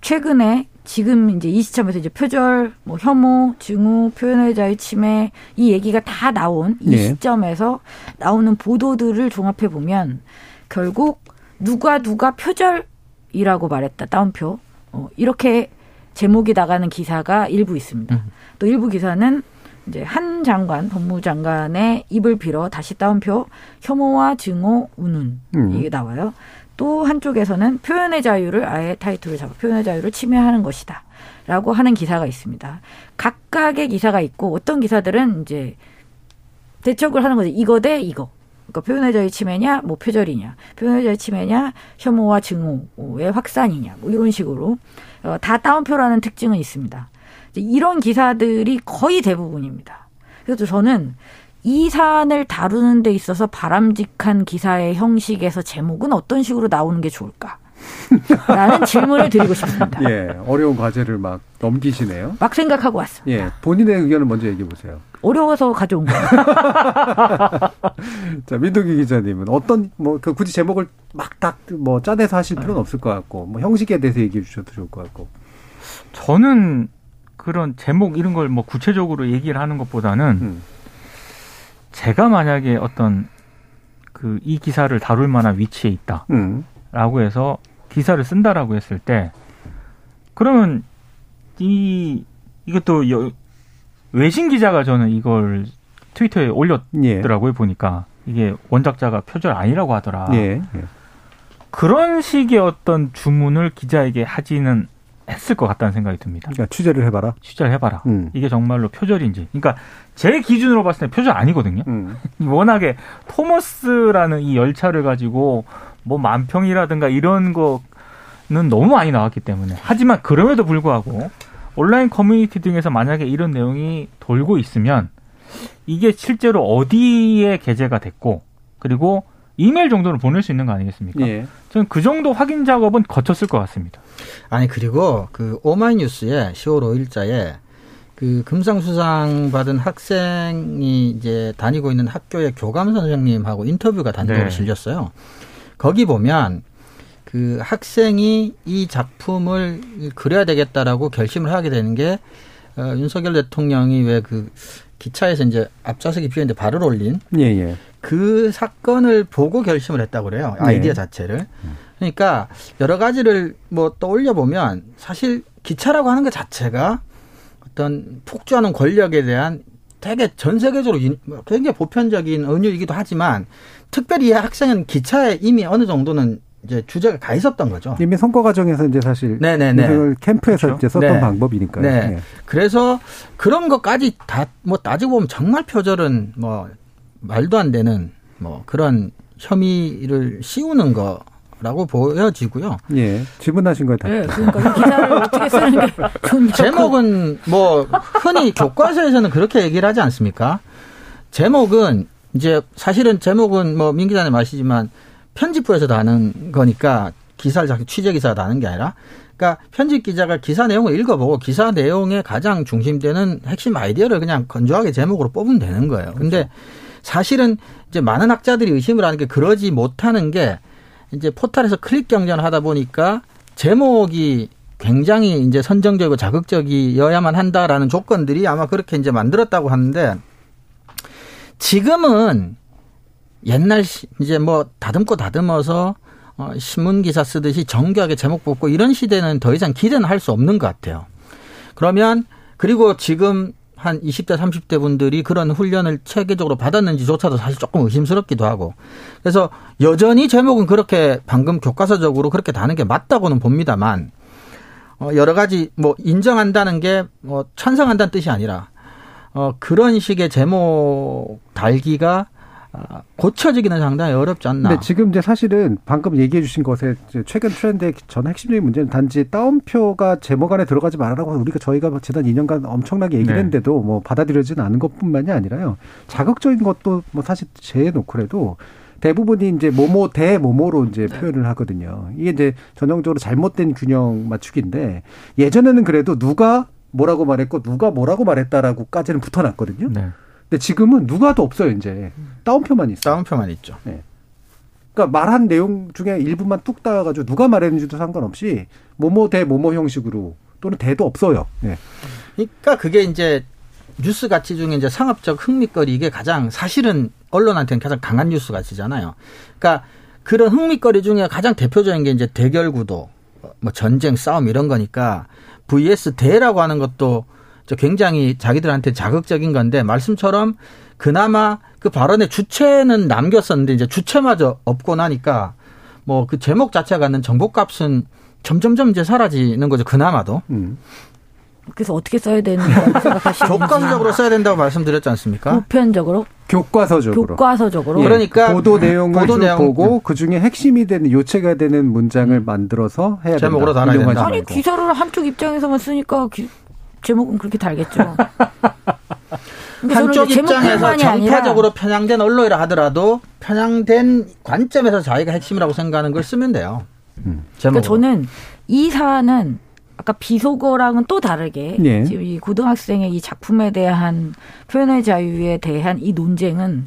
최근에 지금 이제 이 시점에서 이제 표절, 뭐 혐오, 증오, 표현의 자유 침해 이 얘기가 다 나온 이 네. 시점에서 나오는 보도들을 종합해 보면 결국 누가 누가 표절이라고 말했다 따옴표 어, 이렇게 제목이 나가는 기사가 일부 있습니다. 또 일부 기사는 이제 한 장관, 법무장관의 입을 빌어 다시 따옴표 혐오와 증오, 운운 음. 이게 나와요. 또 한쪽에서는 표현의 자유를 아예 타이틀을 잡아 표현의 자유를 침해하는 것이다. 라고 하는 기사가 있습니다. 각각의 기사가 있고 어떤 기사들은 이제 대척을 하는 거죠. 이거 대 이거. 그러니까 표현의 자유 침해냐, 뭐 표절이냐, 표현의 자유 침해냐, 혐오와 증오의 확산이냐, 뭐 이런 식으로 어, 다 따옴표라는 특징은 있습니다. 이런 기사들이 거의 대부분입니다. 그래서 저는 이 사안을 다루는 데 있어서 바람직한 기사의 형식에서 제목은 어떤 식으로 나오는 게 좋을까? 라는 *laughs* 질문을 드리고 싶습니다. 예, 어려운 과제를 막 넘기시네요. 막 생각하고 왔습니다. 예, 본인의 의견을 먼저 얘기해 보세요. 어려워서 가져온 거예요. *laughs* 자, 민동기 기자님은 어떤 뭐 그 굳이 제목을 막딱뭐 짜내서 하실 필요는 없을 것 같고, 뭐 형식에 대해서 얘기해 주셔도 좋을 것 같고. 저는 그런 제목 이런 걸 뭐 구체적으로 얘기를 하는 것보다는 음. 제가 만약에 어떤 그 이 기사를 다룰 만한 위치에 있다라고 음. 해서 기사를 쓴다라고 했을 때 그러면 이 이것도 여- 외신 기자가 저는 이걸 트위터에 올렸더라고요 예. 보니까 이게 원작자가 표절 아니라고 하더라. 예. 예. 그런 식의 어떤 주문을 기자에게 하지는 했을 것 같다는 생각이 듭니다. 그러니까 취재를 해봐라. 취재를 해봐라. 음. 이게 정말로 표절인지. 그러니까 제 기준으로 봤을 때 표절 아니거든요. 음. *laughs* 워낙에 토머스라는 이 열차를 가지고 뭐 만평이라든가 이런 거는 너무 많이 나왔기 때문에. 하지만 그럼에도 불구하고 온라인 커뮤니티 등에서 만약에 이런 내용이 돌고 있으면 이게 실제로 어디에 게재가 됐고 그리고 이메일 정도는 보낼 수 있는 거 아니겠습니까? 예. 저는 그 정도 확인 작업은 거쳤을 것 같습니다. 아니 그리고 그 오마이뉴스에 10월 5일자에 그 금상 수상 받은 학생이 이제 다니고 있는 학교의 교감 선생님하고 인터뷰가 단독으로 네. 실렸어요. 거기 보면 그 학생이 이 작품을 그려야 되겠다라고 결심을 하게 되는 게 어, 윤석열 대통령이 왜 그 기차에서 이제 앞좌석이 비었는데 발을 올린 예, 예. 그 사건을 보고 결심을 했다고 그래요. 아이디어 네. 자체를. 그러니까 여러 가지를 뭐 떠올려 보면 사실 기차라고 하는 것 자체가 어떤 폭주하는 권력에 대한 되게 전 세계적으로 인- 뭐 굉장히 보편적인 은유이기도 하지만 특별히 이 학생은 기차에 이미 어느 정도는 이제 주제가 가 있었던 거죠. 이미 선거 과정에서 이제 사실 네네네. 캠프에서 그렇죠. 이제 썼던 네. 방법이니까요. 네. 예. 그래서 그런 것까지 다 뭐 따지고 보면 정말 표절은 뭐 말도 안 되는 뭐 그런 혐의를 씌우는 거 라고 보여지고요. 예. 질문하신 거에 답. 네, 그러니까 이 기사를 어떻게 쓰는 게. 제목은 뭐 흔히 교과서에서는 그렇게 얘기를 하지 않습니까? 제목은 이제 사실은 제목은 뭐 민 기자님 아시지만 편집부에서 다는 거니까 기사를 자기 취재 기사가 다는 게 아니라 그러니까 편집 기자가 기사 내용을 읽어보고 기사 내용에 가장 중심되는 핵심 아이디어를 그냥 건조하게 제목으로 뽑으면 되는 거예요. 근데 사실은 이제 많은 학자들이 의심을 하는 게 그러지 못하는 게 이제 포털에서 클릭 경쟁을 하다 보니까 제목이 굉장히 이제 선정적이고 자극적이어야만 한다라는 조건들이 아마 그렇게 이제 만들었다고 하는데 지금은 옛날 시- 이제 뭐 다듬고 다듬어서 어, 신문 기사 쓰듯이 정교하게 제목 뽑고 이런 시대는 더 이상 기대는 할 수 없는 것 같아요. 그러면 그리고 지금 한 20대 30대 분들이 그런 훈련을 체계적으로 받았는지조차도 사실 조금 의심스럽기도 하고. 그래서 여전히 제목은 그렇게 방금 교과서적으로 그렇게 다는 게 맞다고는 봅니다만 어, 여러 가지 뭐 인정한다는 게 뭐 찬성한다는 뜻이 아니라 어, 그런 식의 제목 달기가 아, 고쳐지기는 상당히 어렵지 않나. 근데 지금 이제 사실은 방금 얘기해 주신 것에 최근 트렌드의 전 핵심적인 문제는 단지 따옴표가 제목 안에 들어가지 말라고 우리가 저희가 뭐 지난 2년간 엄청나게 얘기를 네. 했는데도 뭐 받아들여지는 않은 것뿐만이 아니라요. 자극적인 것도 뭐 사실 재놓고라도 대부분이 이제 모모 대 모모로 이제 표현을 하거든요. 이게 이제 전형적으로 잘못된 균형 맞추기인데 예전에는 그래도 누가 뭐라고 말했고 누가 뭐라고 말했다라고까지는 붙어놨거든요. 네. 근데 지금은 누가도 없어요 이제 따옴표만 있어요. 다운표만 있죠. 그러니까 말한 내용 중에 일부만 뚝 따가지고 누가 말했는지도 상관없이 모모 대 모모 형식으로 또는 대도 없어요. 예. 그러니까 그게 이제 뉴스 가치 중에 이제 상업적 흥미거리 이게 가장 사실은 언론한테는 가장 강한 뉴스 가치잖아요. 그러니까 그런 흥미거리 중에 가장 대표적인 게 이제 대결 구도, 뭐 전쟁, 싸움 이런 거니까 vs 대라고 하는 것도 저 굉장히 자기들한테 자극적인 건데 말씀처럼 그나마 그 발언의 주체는 남겼었는데 이제 주체마저 없고 나니까 뭐 그 제목 자체가 갖는 정보값은 점점점 이제 사라지는 거죠. 그나마도. 음. 그래서 어떻게 써야 되는가 생각하시는지. 교과서적으로 써야 된다고 말씀드렸지 않습니까? 보편적으로, 교과서적으로. 교과서적으로. 예. 그러니까 보도 내용을 보도 쭉 내용- 보고 그 중에 핵심이 되는 요체가 되는 문장을 만들어서 해야 된다. 제목으로 달아야 된다. 아니. 기사를 한쪽 입장에서만 쓰니까 기- 제목은 그렇게 달겠죠. *laughs* 그러니까 한쪽 입장에서 정파적으로 편향된 언론이라 하더라도 편향된 관점에서 자기가 핵심이라고 생각하는 걸 쓰면 돼요. 제목으로. 그러니까 저는 이 사안은 아까 비속어랑은 또 다르게 예. 지금 이 고등학생의 이 작품에 대한 표현의 자유에 대한 이 논쟁은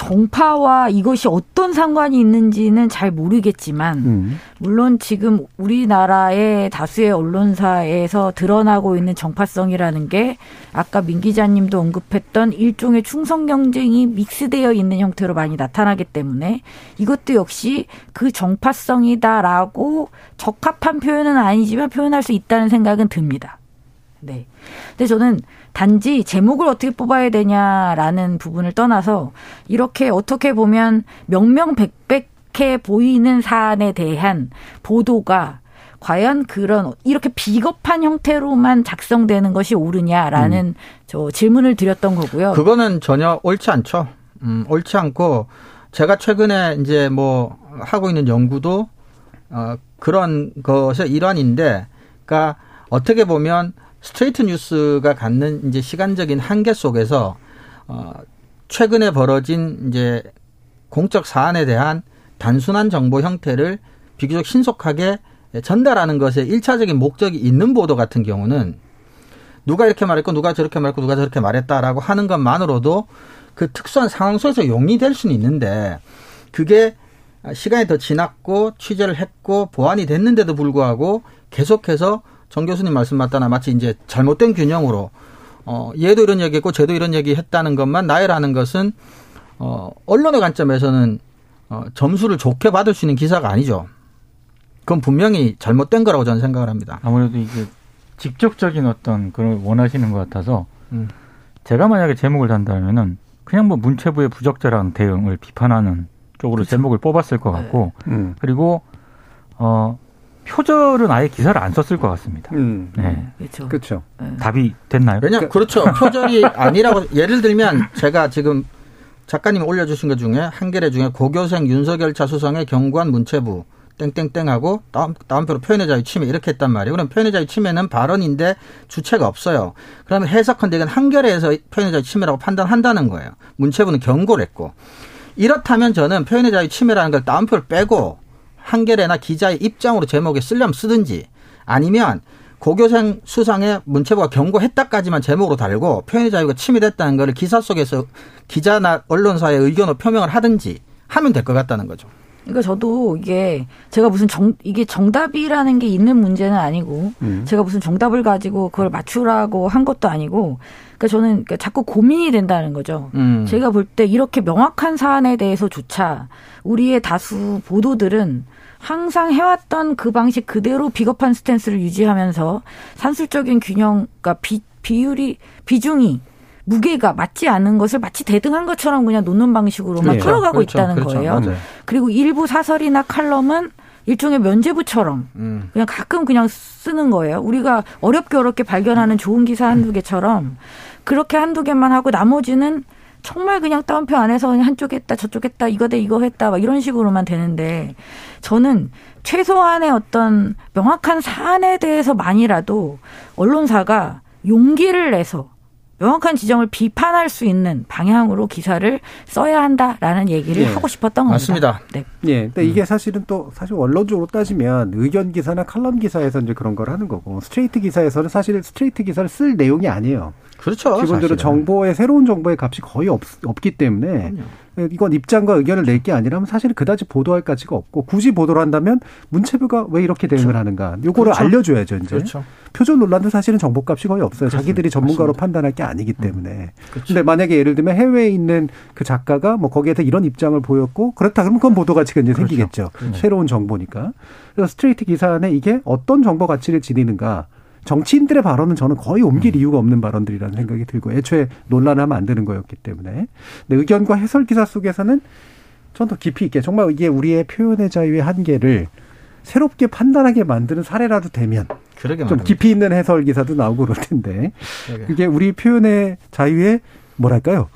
정파와 이것이 어떤 상관이 있는지는 잘 모르겠지만 음. 물론 지금 우리나라의 다수의 언론사에서 드러나고 있는 정파성이라는 게 아까 민 기자님도 언급했던 일종의 충성 경쟁이 믹스되어 있는 형태로 많이 나타나기 때문에 이것도 역시 그 정파성이다라고 적합한 표현은 아니지만 표현할 수 있다는 생각은 듭니다. 네. 근데 저는 단지 제목을 어떻게 뽑아야 되냐라는 부분을 떠나서 이렇게 어떻게 보면 명명백백해 보이는 사안에 대한 보도가 과연 그런 이렇게 비겁한 형태로만 작성되는 것이 옳으냐라는 저 질문을 드렸던 거고요. 그거는 전혀 옳지 않죠. 음, 옳지 않고 제가 최근에 이제 뭐 하고 있는 연구도 어, 그런 것의 일환인데, 그러니까 어떻게 보면 스트레이트 뉴스가 갖는 이제 시간적인 한계 속에서 어, 최근에 벌어진 이제 공적 사안에 대한 단순한 정보 형태를 비교적 신속하게 전달하는 것에 일차적인 목적이 있는 보도 같은 경우는 누가 이렇게 말했고 누가 저렇게 말했고 누가 저렇게 말했다라고 하는 것만으로도 그 특수한 상황 속에서 용이될 수는 있는데 그게 시간이 더 지났고 취재를 했고 보완이 됐는데도 불구하고 계속해서 정 교수님 말씀 맞다나 마치 이제 잘못된 균형으로 어 얘도 이런 얘기했고 쟤도 이런 얘기했다는 것만 나열하는 것은 어 언론의 관점에서는 어 점수를 좋게 받을 수 있는 기사가 아니죠. 그건 분명히 잘못된 거라고 저는 생각을 합니다. 아무래도 이게 직접적인 어떤 그걸 원하시는 것 같아서 음. 제가 만약에 제목을 단다면은 그냥 뭐 문체부의 부적절한 대응을 비판하는 쪽으로 제목을 뽑았을 것 같고 음. 그리고 어 표절은 아예 기사를 안 썼을 것 같습니다. 음. 네. 그렇죠. 그렇죠. 답이 됐나요? 왜냐 그렇죠 표절이 *laughs* 아니라고 예를 들면 제가 지금 작가님이 올려주신 것 중에 한겨레 중에 고교생 윤석열 차수성의 경관 문체부 땡땡땡하고 다음 다음표로 표현의 자유 침해 이렇게 했단 말이에요. 그럼 표현의 자유 침해는 발언인데 주체가 없어요. 그러면 해석한데 이건 한겨레에서 표현의 자유 침해라고 판단한다는 거예요. 문체부는 경고를 했고 이렇다면 저는 표현의 자유 침해라는 걸 다운표를 빼고 한겨레나 기자의 입장으로 제목에 쓰려면 쓰든지 아니면 고교생 수상에 문체부가 경고했다까지만 제목으로 달고 표현의 자유가 침해됐다는 것을 기사 속에서 기자나 언론사의 의견으로 표명을 하든지 하면 될 것 같다는 거죠. 그러니까 저도 이게 제가 무슨 정 이게 정답이라는 게 있는 문제는 아니고 음. 제가 무슨 정답을 가지고 그걸 맞추라고 한 것도 아니고 그러니까 저는 그러니까 자꾸 고민이 된다는 거죠. 음. 제가 볼 때 이렇게 명확한 사안에 대해서조차 우리의 다수 보도들은 항상 해왔던 그 방식 그대로 비겁한 스탠스를 유지하면서 산술적인 균형, 그러니까 비, 비율이 비중이 무게가 맞지 않은 것을 마치 대등한 것처럼 그냥 놓는 방식으로만 그렇죠. 풀어가고 그렇죠. 있다는 그렇죠. 거예요. 맞아요. 그리고 일부 사설이나 칼럼은 일종의 면제부처럼 음. 그냥 가끔 그냥 쓰는 거예요. 우리가 어렵게 어렵게 발견하는 좋은 기사 한두 개처럼 그렇게 한두 개만 하고 나머지는 정말 그냥 따옴표 안에서 그냥 한쪽 했다 저쪽 했다 이거 돼 이거 했다 막 이런 식으로만 되는데 저는 최소한의 어떤 명확한 사안에 대해서만이라도 언론사가 용기를 내서 명확한 지점을 비판할 수 있는 방향으로 기사를 써야 한다라는 얘기를 예. 하고 싶었던 겁니다. 맞습니다. 네. 예, 근데 이게 사실은 또 사실 원론적으로 따지면 의견 기사나 칼럼 기사에서 이제 그런 걸 하는 거고 스트레이트 기사에서는 사실 스트레이트 기사를 쓸 내용이 아니에요. 그렇죠. 기본적으로 사실은. 정보의 새로운 정보의 값이 거의 없, 없기 때문에 이건 입장과 의견을 낼 게 아니라면 사실 그다지 보도할 가치가 없고 굳이 보도를 한다면 문체부가 왜 이렇게 대응을 하는가 요거를 그렇죠. 알려줘야죠 이제 그렇죠. 표절 논란도 사실은 정보값이 거의 없어요 자기들이 전문가로 맞습니다. 판단할 게 아니기 때문에 그렇죠. 근데 만약에 예를 들면 해외에 있는 그 작가가 뭐 거기에서 이런 입장을 보였고 그렇다 그러면 그건 보도 가치가 이제 생기겠죠 새로운 정보니까 그래서 스트레이트 기사 안에 이게 어떤 정보 가치를 지니는가 정치인들의 발언은 저는 거의 옮길 이유가 없는 발언들이라는 생각이 들고 애초에 논란을 하면 안 되는 거였기 때문에 근데 의견과 해설 기사 속에서는 전 더 깊이 있게 정말 이게 우리의 표현의 자유의 한계를 새롭게 판단하게 만드는 사례라도 되면 그러게 좀 말입니다. 깊이 있는 해설 기사도 나오고 그럴 텐데 그러게. 그게 우리 표현의 자유에 뭐랄까요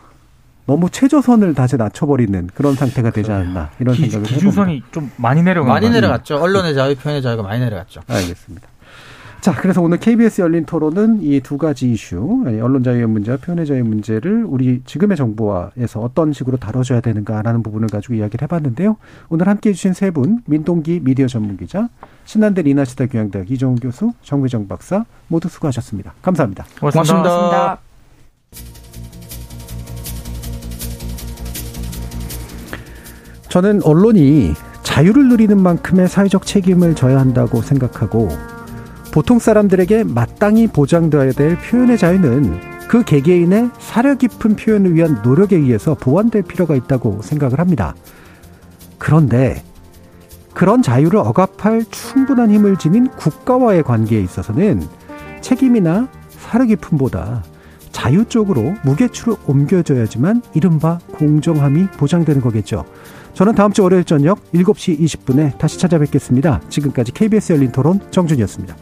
너무 최저선을 다시 낮춰버리는 그런 상태가 되지 않았나 이런 기, 생각을 해봅니다. 기준선이 좀 많이 내려간 많이? 내려갔죠. 언론의 자유, 표현의 자유가 많이 내려갔죠. 알겠습니다. 자, 그래서 오늘 KBS 열린 토론은 이 두 가지 이슈, 언론 자유의 문제와 표현의 자유의 문제를 우리 지금의 정부와에서 어떤 식으로 다뤄줘야 되는가라는 부분을 가지고 이야기를 해봤는데요. 오늘 함께 해주신 세 분, 민동기 미디어 전문기자, 신한대 리나시타 교양대학 이종훈 교수, 정배정 박사 모두 수고하셨습니다. 감사합니다. 고맙습니다. 고맙습니다. 저는 언론이 자유를 누리는 만큼의 사회적 책임을 져야 한다고 생각하고 보통 사람들에게 마땅히 보장되어야 될 표현의 자유는 그 개개인의 사려 깊은 표현을 위한 노력에 의해서 보완될 필요가 있다고 생각을 합니다. 그런데 그런 자유를 억압할 충분한 힘을 지닌 국가와의 관계에 있어서는 책임이나 사려 깊음보다 자유 쪽으로 무게추를 옮겨줘야지만 이른바 공정함이 보장되는 거겠죠. 저는 다음 주 월요일 저녁 7시 20분에 다시 찾아뵙겠습니다. 지금까지 KBS 열린 토론 정준이었습니다.